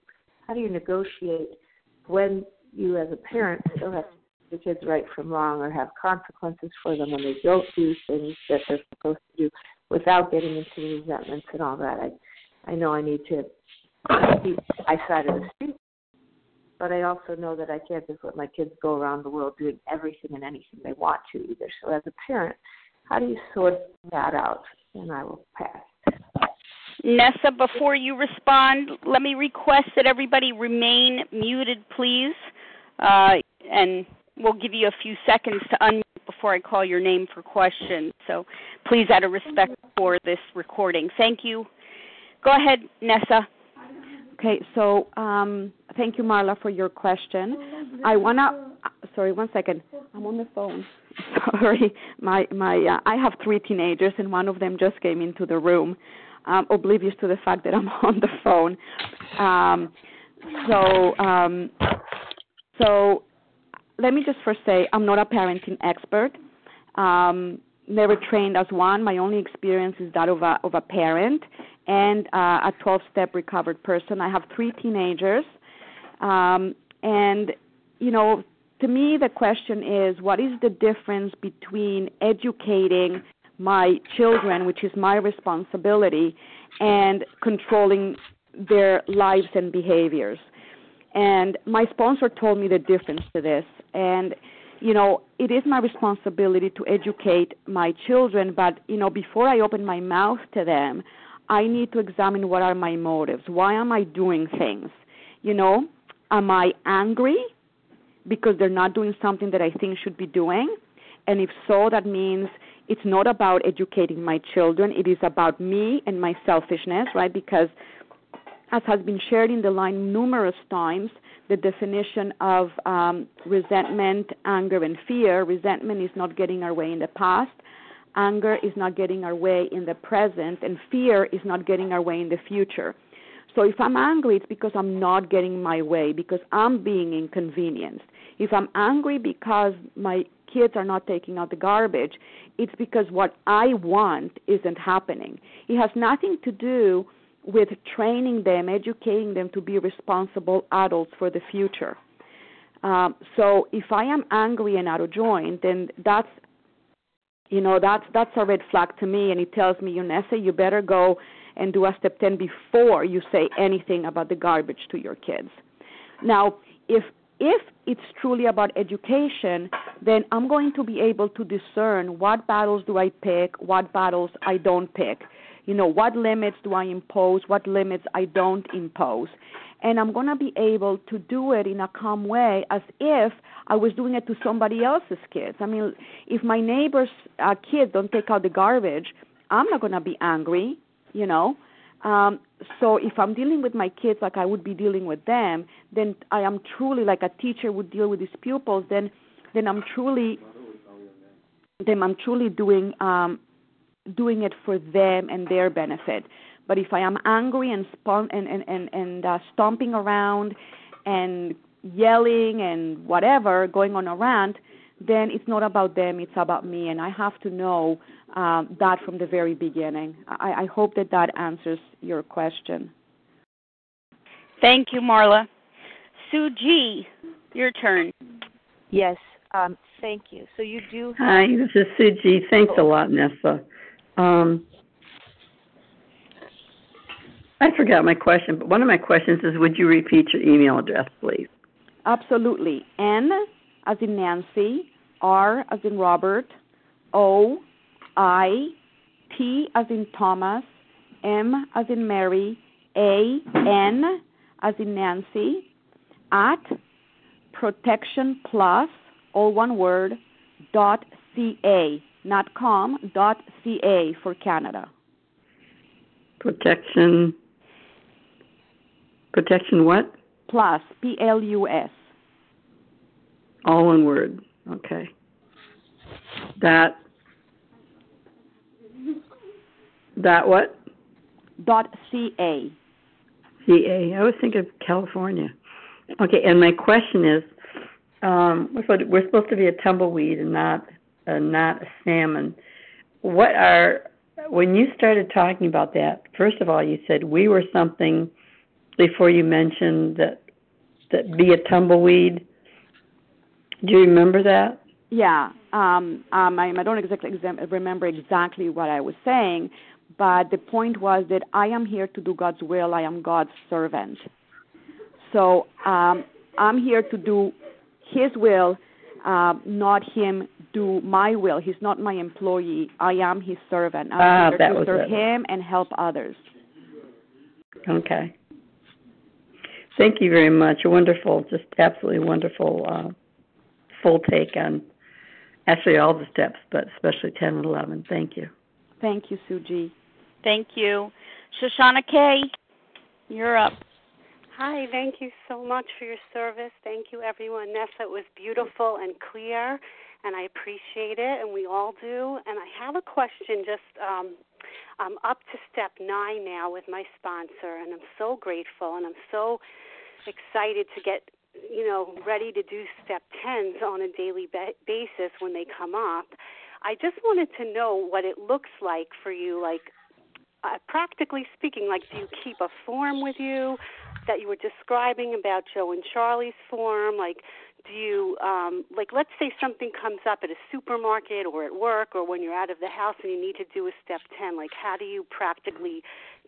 how do you negotiate when you as a parent still have the kids right from wrong or have consequences for them when they don't do things that they're supposed to do without getting into resentments and all that. I I know I need to keep my side of the street but I also know that I can't just let my kids go around the world doing everything and anything they want to either. So as a parent, how do you sort that out? And I will pass. Neseh, before you respond, let me request that everybody remain muted, please. Uh, and we'll give you a few seconds to unmute before I call your name for questions. So please, out of respect for this recording. Thank you. Go ahead, Neseh. Okay, so um, thank you, Marla, for your question. I wanna. Sorry, one second. I'm on the phone. *laughs* Sorry, my my. Uh, I have three teenagers, and one of them just came into the room, um, oblivious to the fact that I'm *laughs* on the phone. Um, so um, so let me just first say I'm not a parenting expert. Um, never trained as one. My only experience is that of a of a parent and uh, a 12-step recovered person. I have three teenagers, um, and you know, to me, the question is, what is the difference between educating my children, which is my responsibility, and controlling their lives and behaviors? And my sponsor told me the difference to this, and you know, it is my responsibility to educate my children, but, you know, before I open my mouth to them, I need to examine what are my motives. Why am I doing things? You know, am I angry because they're not doing something that I think should be doing? And if so, that means it's not about educating my children, it is about me and my selfishness, right? Because as has been shared in the line numerous times, the definition of um, resentment, anger, and fear. Resentment is not getting our way in the past. Anger is not getting our way in the present, and fear is not getting our way in the future. So if I'm angry, it's because I'm not getting my way, because I'm being inconvenienced. If I'm angry because my kids are not taking out the garbage, it's because what I want isn't happening. It has nothing to do with training them, educating them to be responsible adults for the future. Um, so if I am angry and out of joint, then that's you know that's that's a red flag to me, and it tells me, Unessa, you better go and do a step ten before you say anything about the garbage to your kids. Now, if if it's truly about education, then I'm going to be able to discern what battles do I pick, what battles I don't pick you know, what limits do I impose, what limits I don't impose. And I'm going to be able to do it in a calm way as if I was doing it to somebody else's kids. I mean, if my neighbor's uh, kids don't take out the garbage, I'm not going to be angry, you know. Um, so if I'm dealing with my kids like I would be dealing with them, then I am truly like a teacher would deal with his pupils. Then, then I'm truly, then I'm truly doing um, doing it for them and their benefit. But if I am angry and spon- and and and, and uh, stomping around and yelling and whatever, going on a rant, then it's not about them; it's about me, and I have to know um, that from the very beginning. I, I hope that that answers your question. Thank you, Marla. Sue G, your turn. Yes, um, thank you. So you do. Hi, this is Sue G. Thanks a lot, Neseh. Um, I forgot my question, but one of my questions is would you repeat your email address, please? Absolutely. N as in Nancy, R as in Robert, O, I, T as in Thomas, M as in Mary, A, N as in Nancy, at protection plus, all one word, dot ca not com dot ca for Canada. Protection. Protection what? Plus P L U S. All one word. Okay. That That what? Dot ca. Ca. I was thinking of California. Okay, and my question is, um, we're supposed to be a tumbleweed and not uh, not a salmon. What are when you started talking about that? First of all, you said we were something before you mentioned that that be a tumbleweed. Do you remember that? Yeah, um, um, I, I don't exactly remember exactly what I was saying, but the point was that I am here to do God's will. I am God's servant. So um, I'm here to do His will, uh, not Him do my will. He's not my employee. I am His servant. I'm ah, here to serve it. Him and help others. Okay. Thank you very much. Wonderful, just absolutely wonderful, uh, full take on actually all the steps, but especially 10 and 11. Thank you. Thank you, Suji. Thank you. Shoshana K., you're up. Hi, thank you so much for your service. Thank you, everyone. Neseh, it was beautiful and clear, and I appreciate it, and we all do. And I have a question just um, I'm up to step nine now with my sponsor, and I'm so grateful, and I'm so excited to get you know ready to do step tens on a daily ba- basis when they come up. I just wanted to know what it looks like for you, like uh, practically speaking. Like, do you keep a form with you that you were describing about Joe and Charlie's form? Like, do you um like let's say something comes up at a supermarket or at work or when you're out of the house and you need to do a step 10 like how do you practically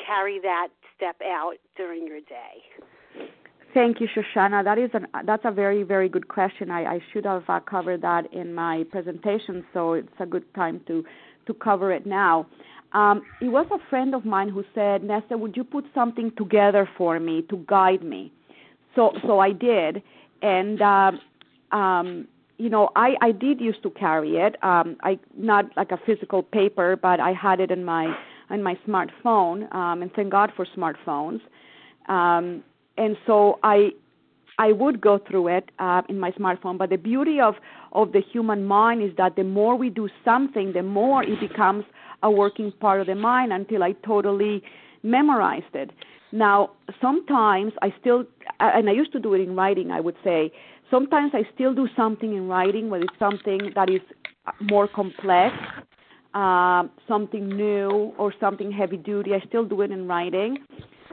carry that step out during your day Thank you, Shoshana. That is an that's a very very good question. I, I should have uh, covered that in my presentation, so it's a good time to to cover it now. Um, it was a friend of mine who said, Neseh, would you put something together for me to guide me? So so I did, and uh, um, you know I I did used to carry it. Um, I not like a physical paper, but I had it in my in my smartphone, um, and thank God for smartphones. Um, and so I I would go through it uh, in my smartphone. But the beauty of of the human mind is that the more we do something, the more it becomes a working part of the mind until I totally memorized it. Now, sometimes I still, and I used to do it in writing, I would say, sometimes I still do something in writing when it's something that is more complex, uh, something new, or something heavy duty. I still do it in writing.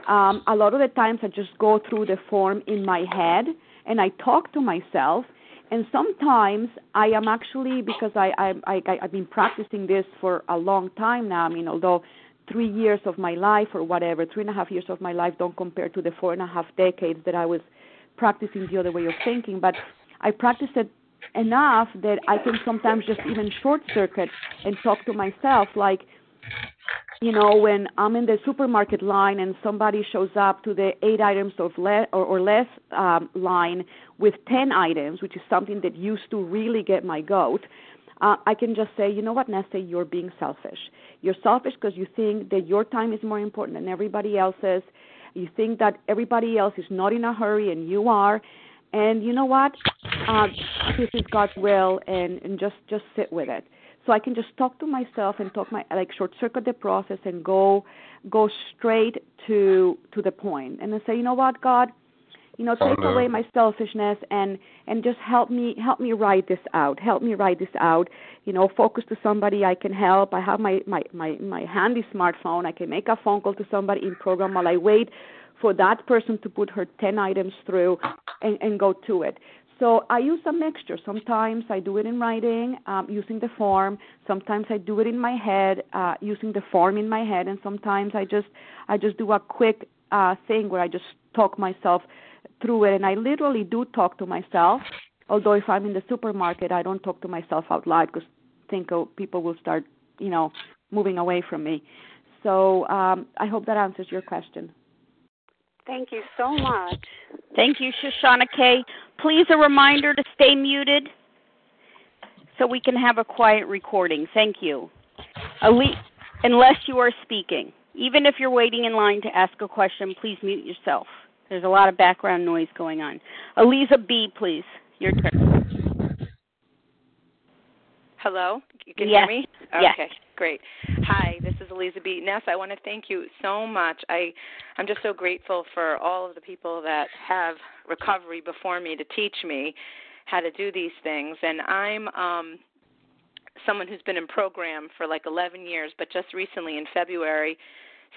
Um, a lot of the times I just go through the form in my head and I talk to myself. And sometimes I am actually because I, I, I I've been practicing this for a long time now. I mean, although three years of my life or whatever, three and a half years of my life don't compare to the four and a half decades that I was practicing the other way of thinking. But I practiced it enough that I can sometimes just even short circuit and talk to myself like you know when i'm in the supermarket line and somebody shows up to the eight items of le- or, or less um, line with ten items which is something that used to really get my goat uh, i can just say you know what Neseh you're being selfish. You're selfish because you think that your time is more important than everybody else's. You think that everybody else is not in a hurry and you are. And you know what? Uh, this is god's will and and just just sit with it so I can just talk to myself and talk my like short circuit the process and go go straight to to the point and then say, you know what, God, you know, take away my selfishness and and just help me help me write this out. Help me write this out. You know, focus to somebody I can help. I have my my my my handy smartphone. I can make a phone call to somebody in program while I wait for that person to put her 10 items through and, and go to it. So I use a mixture. Sometimes I do it in writing um, using the form. Sometimes I do it in my head uh, using the form in my head, and sometimes I just I just do a quick uh, thing where I just talk myself through it. And I literally do talk to myself. Although if I'm in the supermarket, I don't talk to myself out loud because think oh, people will start you know moving away from me. So um, I hope that answers your question. Thank you so much. Thank you, Shoshana K. Please, a reminder to stay muted so we can have a quiet recording. Thank you. Unless you are speaking. Even if you're waiting in line to ask a question, please mute yourself. There's a lot of background noise going on. Aliza B., please. Your turn. Hello, you can yes. hear me? Yes. Okay, great. Hi, this is Eliza B. Ness. I want to thank you so much. I, I'm just so grateful for all of the people that have recovery before me to teach me how to do these things. And I'm um, someone who's been in program for like 11 years, but just recently in February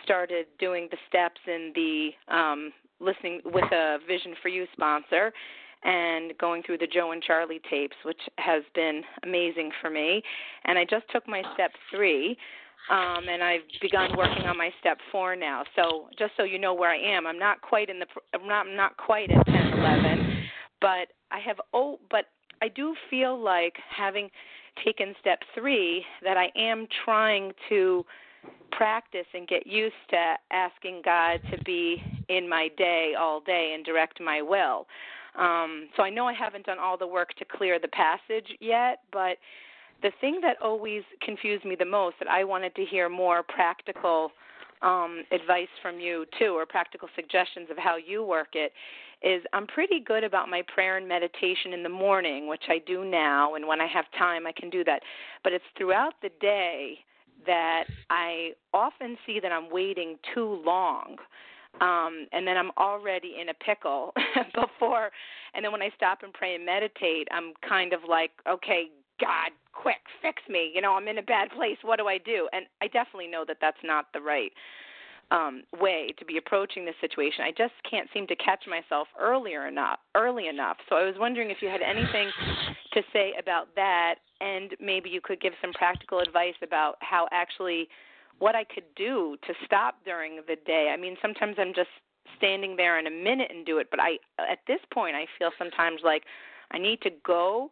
started doing the steps in the um, listening with a Vision for You sponsor and going through the Joe and Charlie tapes, which has been amazing for me. And I just took my step three, um, and I've begun working on my step four now. So just so you know where I am, I'm not quite in the I'm not I'm not quite at 10, 11, but I have oh, but I do feel like having taken step three that I am trying to practice and get used to asking God to be in my day all day and direct my will. Um, so I know I haven't done all the work to clear the passage yet, but the thing that always confused me the most that I wanted to hear more practical um, advice from you too, or practical suggestions of how you work it, is I'm pretty good about my prayer and meditation in the morning, which I do now, and when I have time, I can do that. But it's throughout the day that I often see that I'm waiting too long um and then i'm already in a pickle *laughs* before and then when i stop and pray and meditate i'm kind of like okay god quick fix me you know i'm in a bad place what do i do? And i definitely know that that's not the right um way to be approaching this situation. I just can't seem to catch myself earlier enough early enough. So i was wondering if you had anything to say about that and maybe you could give some practical advice about how actually what I could do to stop during the day. I mean, sometimes I'm just standing there in a minute and do it, but I at this point I feel sometimes like I need to go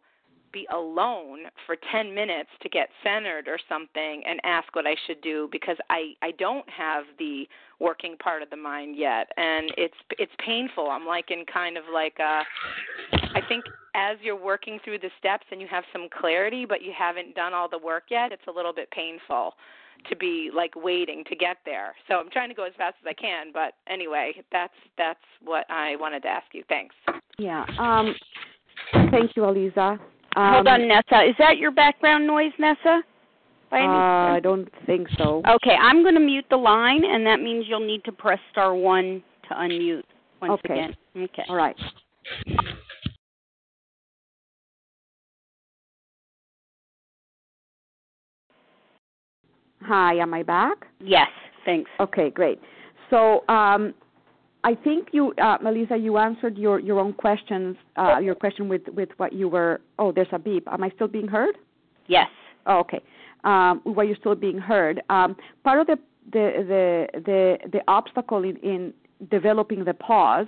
be alone for 10 minutes to get centered or something and ask what I should do because I I don't have the working part of the mind yet and it's it's painful. I'm like in kind of like a I think as you're working through the steps and you have some clarity but you haven't done all the work yet, it's a little bit painful to be like waiting to get there. So I'm trying to go as fast as I can, but anyway, that's that's what I wanted to ask you. Thanks. Yeah. Um thank you, Eliza. Um, Hold on, Neseh. Is that your background noise, Neseh? By any uh, I don't think so. Okay, I'm going to mute the line, and that means you'll need to press star one to unmute once Okay. again. Okay. All right. Hi, am I back? Yes. Thanks. Okay, great. So um, I think you, uh, Melissa, you answered your, your own questions. Uh, your question with, with what you were. Oh, there's a beep. Am I still being heard? Yes. Oh, okay. Um, were you still being heard? Um, part of the the the the, the obstacle in, in developing the pause.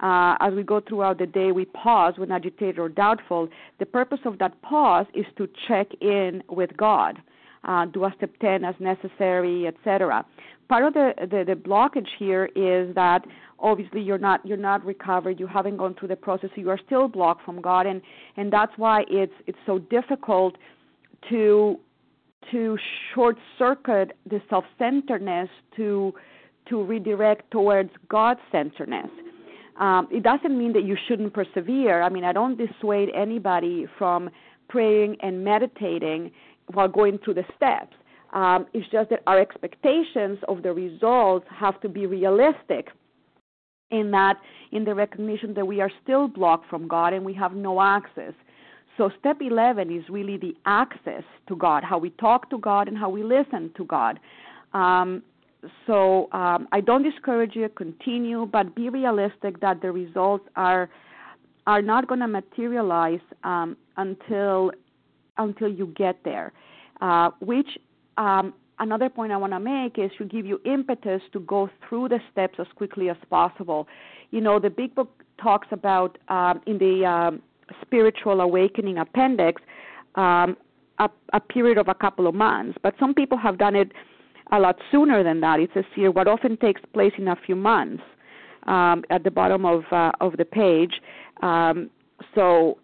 Uh, as we go throughout the day, we pause when agitated or doubtful. The purpose of that pause is to check in with God, uh, do a step 10 as necessary, etc. Part of the, the, the blockage here is that obviously you're not you're not recovered, you haven't gone through the process, so you are still blocked from God, and and that's why it's it's so difficult to to short circuit the self centeredness to to redirect towards God centeredness. Um, it doesn't mean that you shouldn't persevere. I mean, I don't dissuade anybody from praying and meditating while going through the steps. Um, it's just that our expectations of the results have to be realistic in that in the recognition that we are still blocked from God and we have no access. So step 11 is really the access to God, how we talk to God and how we listen to God. Um, so um, I don't discourage you, continue, but be realistic that the results are are not going to materialize um, until until you get there. Uh, which um, another point I want to make is to give you impetus to go through the steps as quickly as possible. You know, the big book talks about um, in the um, spiritual awakening appendix um, a, a period of a couple of months, but some people have done it a lot sooner than that. It says here what often takes place in a few months um, at the bottom of uh, of the page. Um, so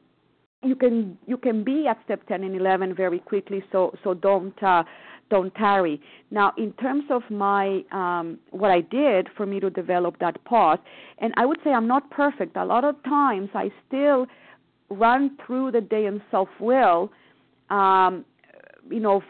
you can you can be at step 10 and 11 very quickly. So so don't uh, don't tarry. Now, in terms of my um, what I did for me to develop that pause, and I would say I'm not perfect. A lot of times I still run through the day in self will. Um, you know,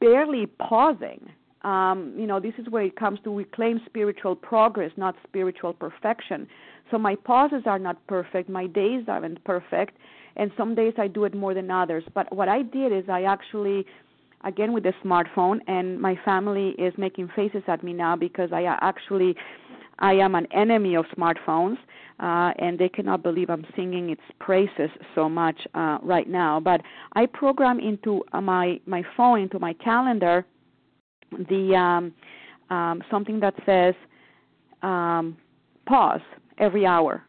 barely pausing. Um, you know, this is where it comes to we claim spiritual progress, not spiritual perfection. So my pauses are not perfect, my days aren't perfect, and some days I do it more than others. But what I did is I actually again with the smartphone and my family is making faces at me now because I actually I am an enemy of smartphones uh, and they cannot believe I'm singing its praises so much uh, right now. But I program into uh, my my phone into my calendar the um, um, something that says um, pause every hour,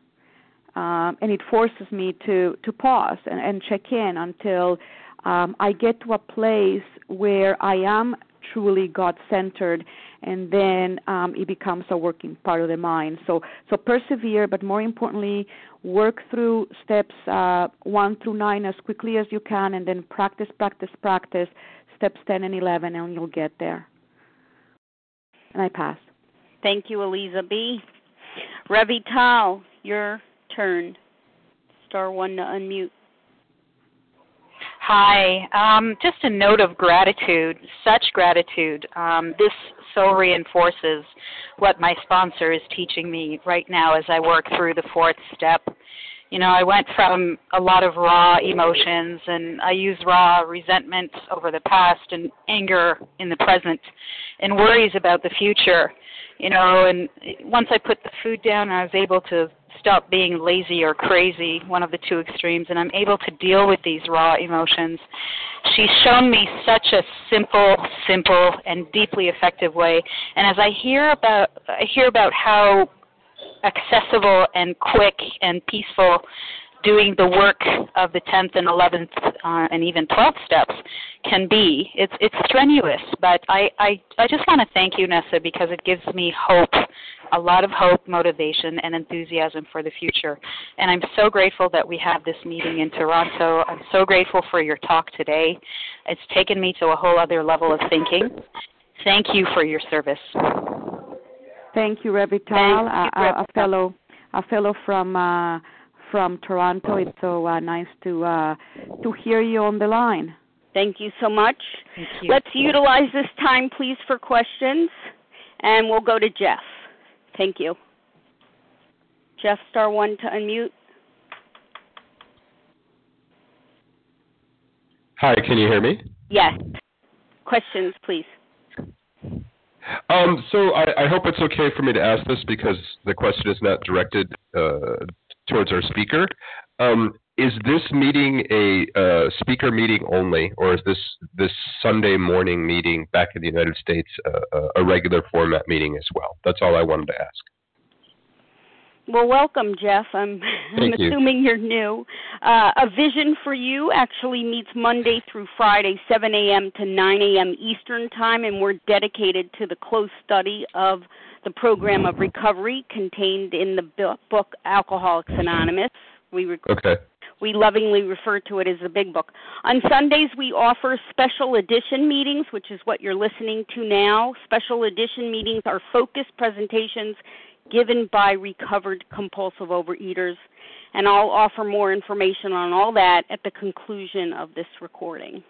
um, and it forces me to to pause and, and check in until um, I get to a place where I am truly God centered, and then um, it becomes a working part of the mind. So so persevere, but more importantly, work through steps uh, one through nine as quickly as you can, and then practice, practice, practice steps 10 and 11, and you'll get there. And I pass. Thank you, Eliza B. Revital, your turn. Star one to unmute. Hi. Um, just a note of gratitude, such gratitude. Um, this so reinforces what my sponsor is teaching me right now as I work through the fourth step. You know, I went from a lot of raw emotions and I use raw resentment over the past and anger in the present and worries about the future. You know, and once I put the food down, I was able to stop being lazy or crazy, one of the two extremes, and I'm able to deal with these raw emotions. She's shown me such a simple, simple, and deeply effective way. And as I hear about, I hear about how accessible and quick and peaceful doing the work of the 10th and 11th uh, and even 12th steps can be. It's it's strenuous, but I I I just want to thank you, Neseh, because it gives me hope, a lot of hope, motivation, and enthusiasm for the future. And I'm so grateful that we have this meeting in Toronto. I'm so grateful for your talk today. It's taken me to a whole other level of thinking. Thank you for your service. Thank you, Revital, a, a, a fellow a fellow from. Uh, from Toronto. It's so uh, nice to uh, to hear you on the line. Thank you so much. You. Let's utilize this time, please, for questions, and we'll go to Jeff. Thank you. Jeff, star one to unmute. Hi, can you hear me? Yes. Questions, please. Um, so I, I, hope it's okay for me to ask this because the question is not directed uh, towards our speaker. Um, is this meeting a uh, speaker meeting only, or is this this Sunday morning meeting back in the United States uh, a regular format meeting as well? That's all I wanted to ask. Well, welcome, Jeff. I'm, I'm you. assuming you're new. Uh, a Vision for You actually meets Monday through Friday, 7 a.m. to 9 a.m. Eastern Time, and we're dedicated to the close study of the program of recovery contained in the book Alcoholics Anonymous. We rec- okay. We lovingly refer to it as the Big Book. On Sundays, we offer special edition meetings, which is what you're listening to now. Special edition meetings are focused presentations given by recovered compulsive overeaters. And I'll offer more information on all that at the conclusion of this recording.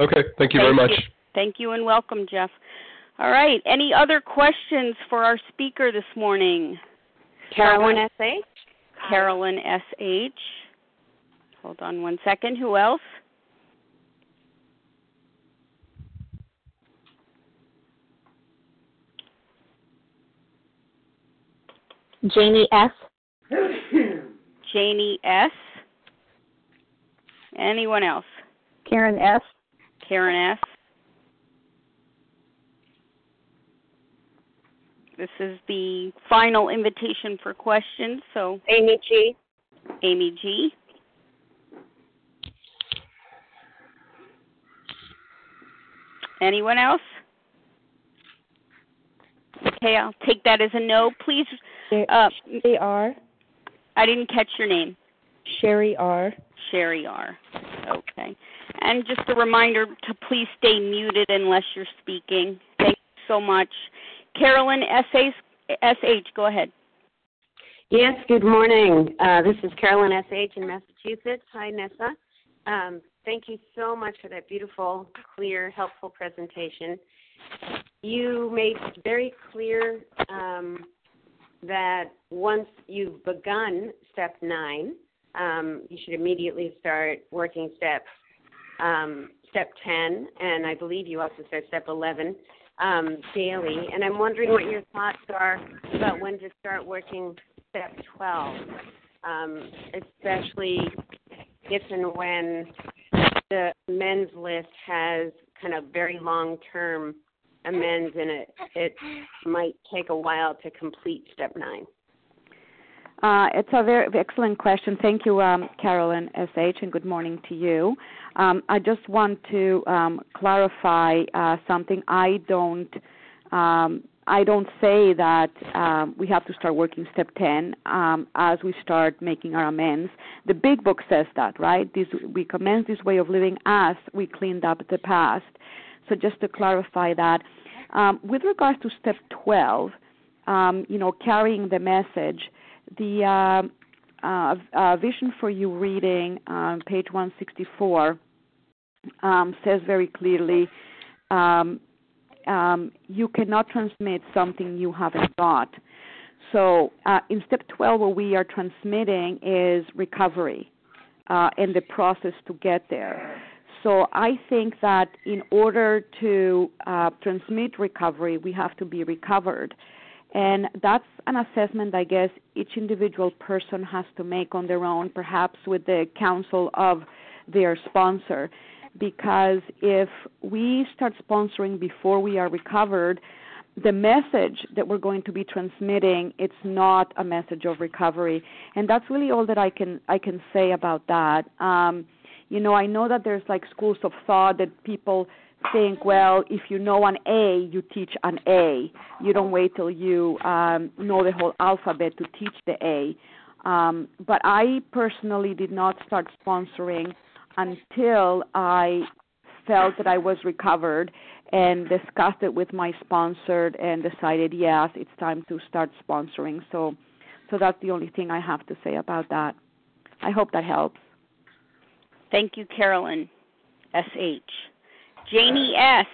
Okay, thank you thank very much. You. Thank you and welcome, Jeff. All right, any other questions for our speaker this morning? Carolyn S.H. Carolyn S.H. Hold on one second. Who else? Janie S. *coughs* Janie S. Anyone else? Karen S. Karen S. This is the final invitation for questions. So Amy G. Amy G. Anyone else? Okay, I'll take that as a no. Please uh, Sherry R. I didn't catch your name. Sherry R. Sherry R. Okay. And just a reminder to please stay muted unless you're speaking. Thank you so much. Carolyn S.H., go ahead. Yes, good morning. Uh, this is Carolyn S.H. in Massachusetts. Hi, Neseh. Um, thank you so much for that beautiful, clear, helpful presentation. You made very clear um, that once you've begun step nine, um, you should immediately start working step um, step 10, and I believe you also said step 11 um, daily. And I'm wondering what your thoughts are about when to start working step 12, um, especially if and when the men's list has kind of very long term amends and it it might take a while to complete step nine. Uh, it's a very excellent question. Thank you, um, Carolyn SH, and good morning to you. Um, I just want to um, clarify uh, something. I don't. Um, I don't say that um, we have to start working step 10 um, as we start making our amends. The big book says that, right? This, we commence this way of living as we cleaned up the past. So just to clarify that, with regards to step 12, um, you know, carrying the message, the uh, uh, uh, Vision for You reading, um, page 164, um, says very clearly um, um, you cannot transmit something you haven't got. So uh, in step 12, what we are transmitting is recovery uh, and the process to get there. So I think that in order to uh, transmit recovery, we have to be recovered. And that's an assessment, I guess, each individual person has to make on their own, perhaps with the counsel of their sponsor. Because if we start sponsoring before we are recovered, the message that we're going to be transmitting it's not a message of recovery and that's really all that i can i can say about that um you know i know that there's like schools of thought that people think, well, if you know an A, you teach an A. You don't wait till you um, know the whole alphabet to teach the A. Um, but I personally did not start sponsoring until I felt that I was recovered and discussed it with my sponsor and decided, yes, it's time to start sponsoring. So, so that's the only thing I have to say about that. I hope that helps. Thank you, Carolyn. SH. Janie S.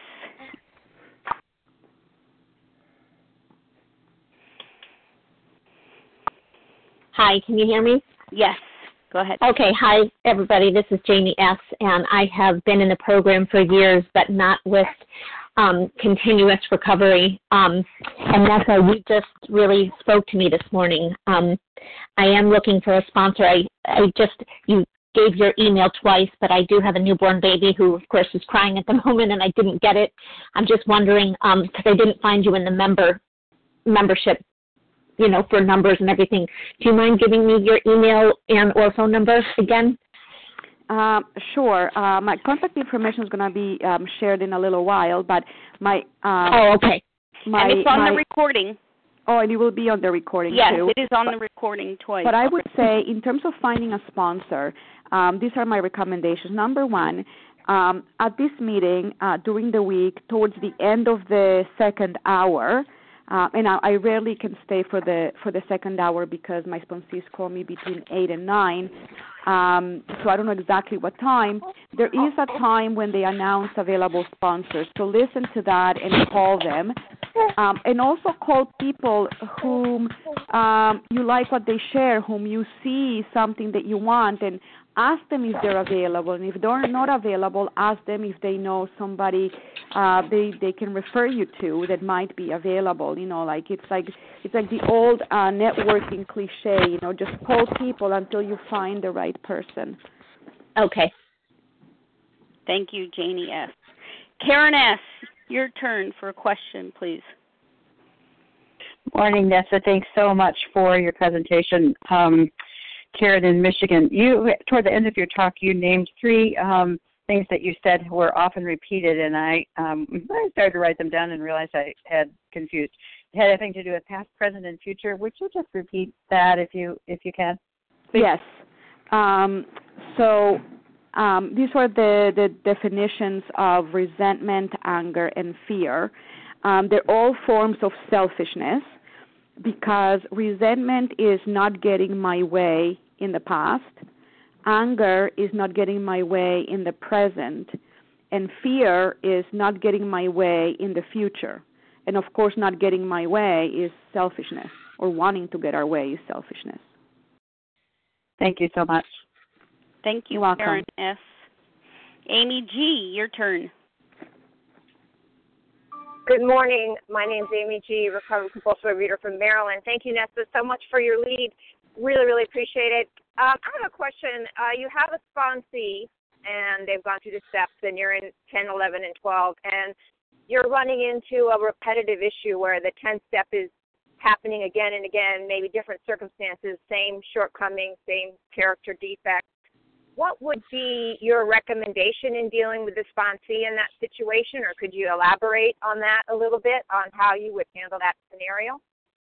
Hi, can you hear me? Yes. Go ahead. Okay, hi everybody. This is Janie S. and I have been in the program for years, but not with um, continuous recovery. Um, and Neseh, you just really spoke to me this morning. Um, I am looking for a sponsor. I, I just you gave your email twice, but I do have a newborn baby who, of course, is crying at the *laughs* moment, and I didn't get it. I'm just wondering because um, I didn't find you in the member membership, you know, for numbers and everything. Do you mind giving me your email and or phone number again? Uh, sure. Uh, my contact information is going to be um, shared in a little while, but my uh, oh, okay. My, and it's on my, the recording. Oh, and it will be on the recording yes, too. it is on the recording twice. But I would say, in terms of finding a sponsor, um, these are my recommendations. Number one, um, at this meeting uh, during the week, towards the end of the second hour, uh, and I, I rarely can stay for the for the second hour because my sponsees call me between eight and nine. Um, so I don't know exactly what time. There is a time when they announce available sponsors. So listen to that and call them, um, and also call people whom um, you like what they share, whom you see something that you want, and ask them if they're available. And if they're not available ask them if they know somebody uh they they can refer you to that might be available. You know like it's like it's like the old uh networking cliche you know just call people until you find the right person. Okay. Thank you janie s. Karen s your turn for a question please morning Neseh thanks so much for your presentation um Karen in Michigan. You toward the end of your talk, you named three um, things that you said were often repeated, and I um, I started to write them down and realized I had confused. It had anything to do with past, present, and future. Would you just repeat that if you if you can? Please? Yes. Um, so um, these were the, the definitions of resentment, anger, and fear. Um, they're all forms of selfishness because resentment is not getting my way in the past. anger is not getting my way in the present, and fear is not getting my way in the future. And of course, not getting my way is selfishness, or wanting to get our way is selfishness. Thank you so much. Thank you, You're welcome. Karen S. Amy G., your turn. Good morning. My name is Amy G., recovered compulsive reader from Maryland. Thank you, Neseh, so much for your lead. Really, really appreciate it. Um, I have a question. Uh, you have a sponsee, and they've gone through the steps, and you're in 10, 11, and 12, and you're running into a repetitive issue where the 10th step is happening again and again, maybe different circumstances, same shortcomings, same character defects what would be your recommendation in dealing with the sponsee in that situation, or could you elaborate on that a little bit on how you would handle that scenario?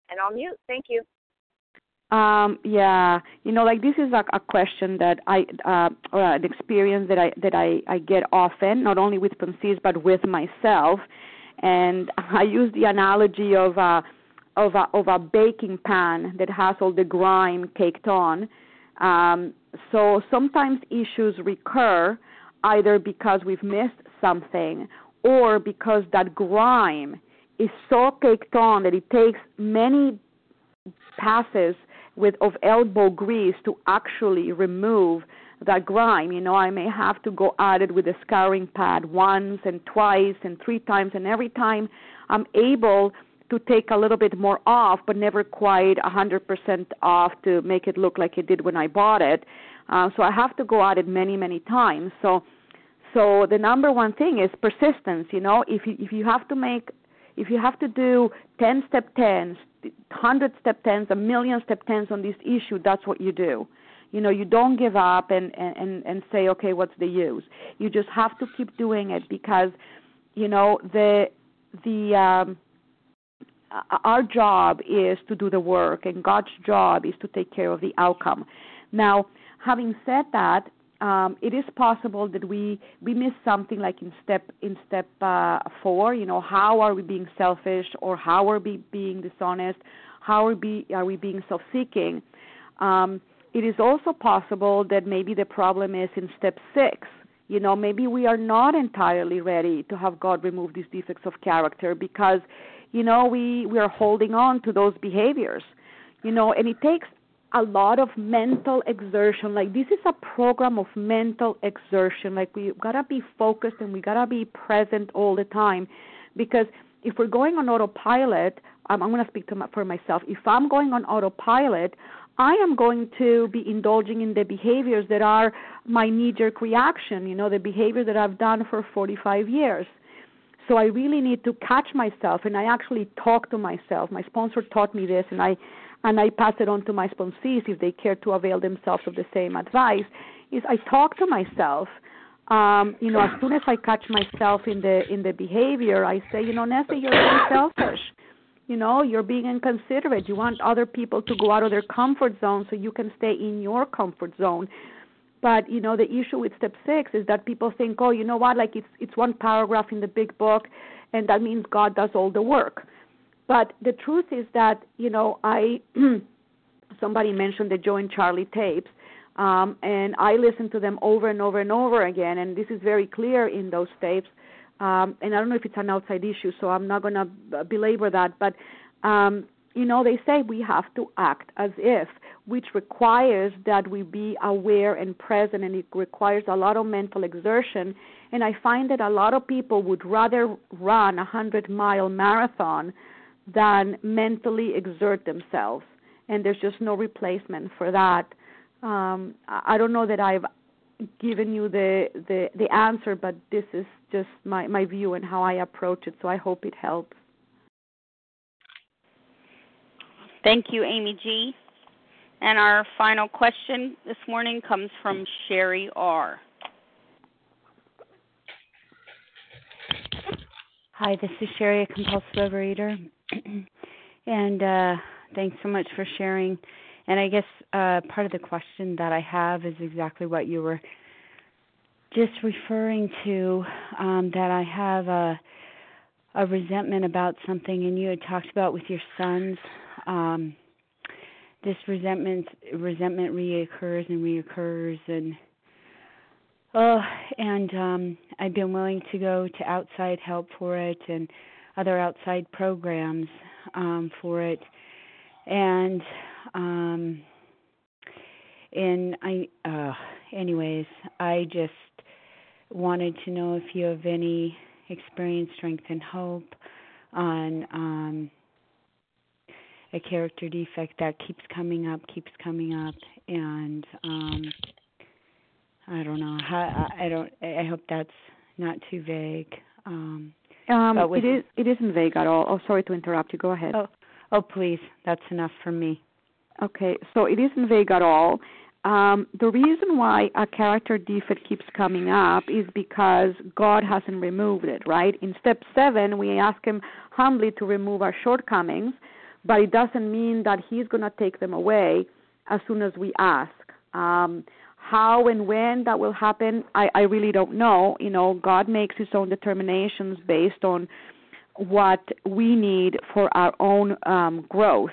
And I'll mute. Thank you. Um, yeah, you know, like this is a, a question that I, uh, or an experience that I that I I get often, not only with sponsees but with myself, and *laughs* I use the analogy of a of a of a baking pan that has all the grime caked on. Um, so sometimes issues recur either because we've missed something or because that grime is so caked on that it takes many passes with of elbow grease to actually remove that grime. You know, I may have to go at it with a scouring pad once and twice and three times, and every time I'm able to take a little bit more off, but never quite a 100% off to make it look like it did when I bought it. Uh, so I have to go at it many, many times. So, so the number one thing is persistence. You know, if you if you have to make, if you have to do 10 step 10s, 100 step 10s, a million step 10s on this issue, that's what you do. You know, you don't give up and and and say, okay, what's the use? You just have to keep doing it because, you know, the the um, our job is to do the work, and God's job is to take care of the outcome. Now, having said that, um, it is possible that we we miss something like in step in step uh, four. You know, how are we being selfish, or how are we being dishonest? How are we are we being self-seeking? Um, it is also possible that maybe the problem is in step six. You know, maybe we are not entirely ready to have God remove these defects of character because, you know, we we are holding on to those behaviors. You know, and it takes a lot of mental exertion. Like this is a program of mental exertion. Like we gotta be focused and we gotta be present all the time, because if we're going on autopilot, um, I'm going to speak to for myself. If I'm going on autopilot, I am going to be indulging in the behaviors that are my knee-jerk reaction. You know, the behavior that I've done for 45 years. So I really need to catch myself, and I actually talk to myself. My sponsor taught me this, and I and I pass it on to my sponsees if they care to avail themselves of the same advice, is I talk to myself. Um, you know, as soon as I catch myself in the in the behavior, I say, you know, Neseh, you're being selfish. You know, you're being inconsiderate. You want other people to go out of their comfort zone so you can stay in your comfort zone. But you know, the issue with step six is that people think, oh, you know what, like it's it's one paragraph in the big book, and that means God does all the work. But the truth is that you know I *clears throat* somebody mentioned the Joe and Charlie tapes, um, and I listened to them over and over and over again, and this is very clear in those tapes. Um, and I don't know if it's an outside issue, so I'm not going to belabor that. But um, you know, they say we have to act as if, which requires that we be aware and present, and it requires a lot of mental exertion. And I find that a lot of people would rather run a hundred mile marathon than mentally exert themselves. And there's just no replacement for that. Um, I don't know that I've given you the, the, the answer, but this is just my, my view and how I approach it, so I hope it helps. Thank you, Amy G. And our final question this morning comes from Sherry R. Hi, this is Sherry, a compulsive overeater. *clears throat* and uh, thanks so much for sharing. And I guess uh, part of the question that I have is exactly what you were just referring to um, that I have a, a resentment about something, and you had talked about with your sons um, this resentment resentment reoccurs and reoccurs and oh and um I've been willing to go to outside help for it and other outside programs um for it. And um and I uh anyways I just wanted to know if you have any experience strength and hope on um a character defect that keeps coming up, keeps coming up, and um, I don't know. How, I don't. I hope that's not too vague. Um, um, it is. It isn't vague at all. Oh, sorry to interrupt you. Go ahead. Oh, oh, please. That's enough for me. Okay, so it isn't vague at all. Um, the reason why a character defect keeps coming up is because God hasn't removed it, right? In step seven, we ask Him humbly to remove our shortcomings but it doesn't mean that he's going to take them away as soon as we ask. Um, how and when that will happen, I, I really don't know. You know, God makes his own determinations based on what we need for our own um, growth.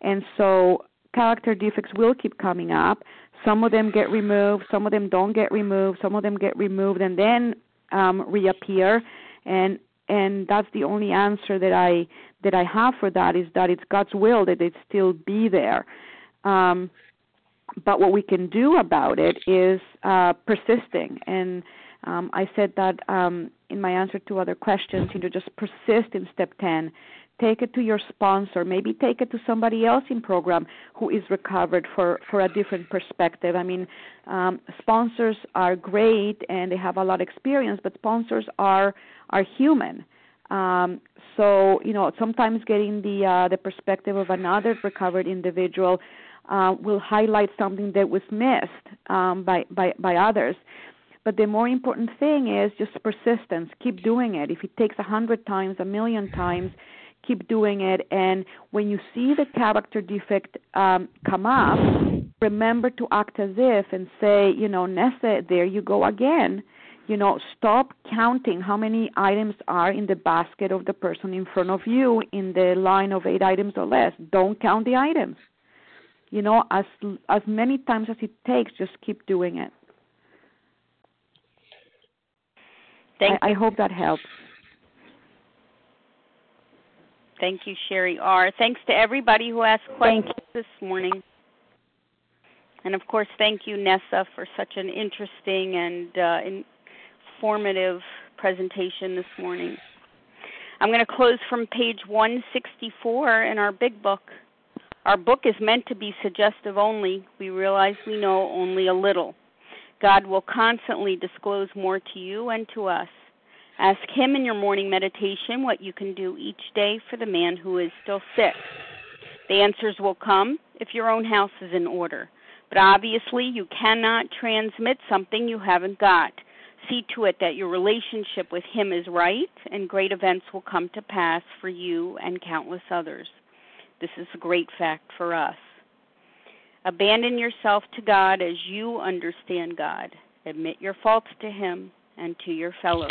And so character defects will keep coming up. Some of them get removed, some of them don't get removed, some of them get removed and then um, reappear. And and that's the only answer that I that I have for that is that it's God's will that it still be there. Um, but what we can do about it is uh, persisting. And um, I said that um, in my answer to other questions, you know, just persist in step 10. Take it to your sponsor. Maybe take it to somebody else in program who is recovered for, for a different perspective. I mean, um, sponsors are great and they have a lot of experience, but sponsors are are human. Um, so you know, sometimes getting the uh, the perspective of another recovered individual uh, will highlight something that was missed um, by, by by others. But the more important thing is just persistence. Keep doing it. If it takes a hundred times, a million times, keep doing it. And when you see the character defect um, come up, remember to act as if and say, you know, Neseh, there you go again. You know stop counting how many items are in the basket of the person in front of you in the line of eight items or less. Don't count the items. You know as as many times as it takes just keep doing it. Thank I, I hope that helps Thank you, Sherry R. Thanks to everybody who asked questions this morning. And of course, thank you, Neseh, for such an interesting and uh, informative presentation this morning. I'm going to close from page 164 in our big book. Our book is meant to be suggestive only. We realize we know only a little. God will constantly disclose more to you and to us. Ask Him in your morning meditation what you can do each day for the man who is still sick. The answers will come if your own house is in order. But obviously, you cannot transmit something you haven't got. See to it that your relationship with Him is right, and great events will come to pass for you and countless others. This is a great fact for us. Abandon yourself to God as you understand God. Admit your faults to Him and to your fellows.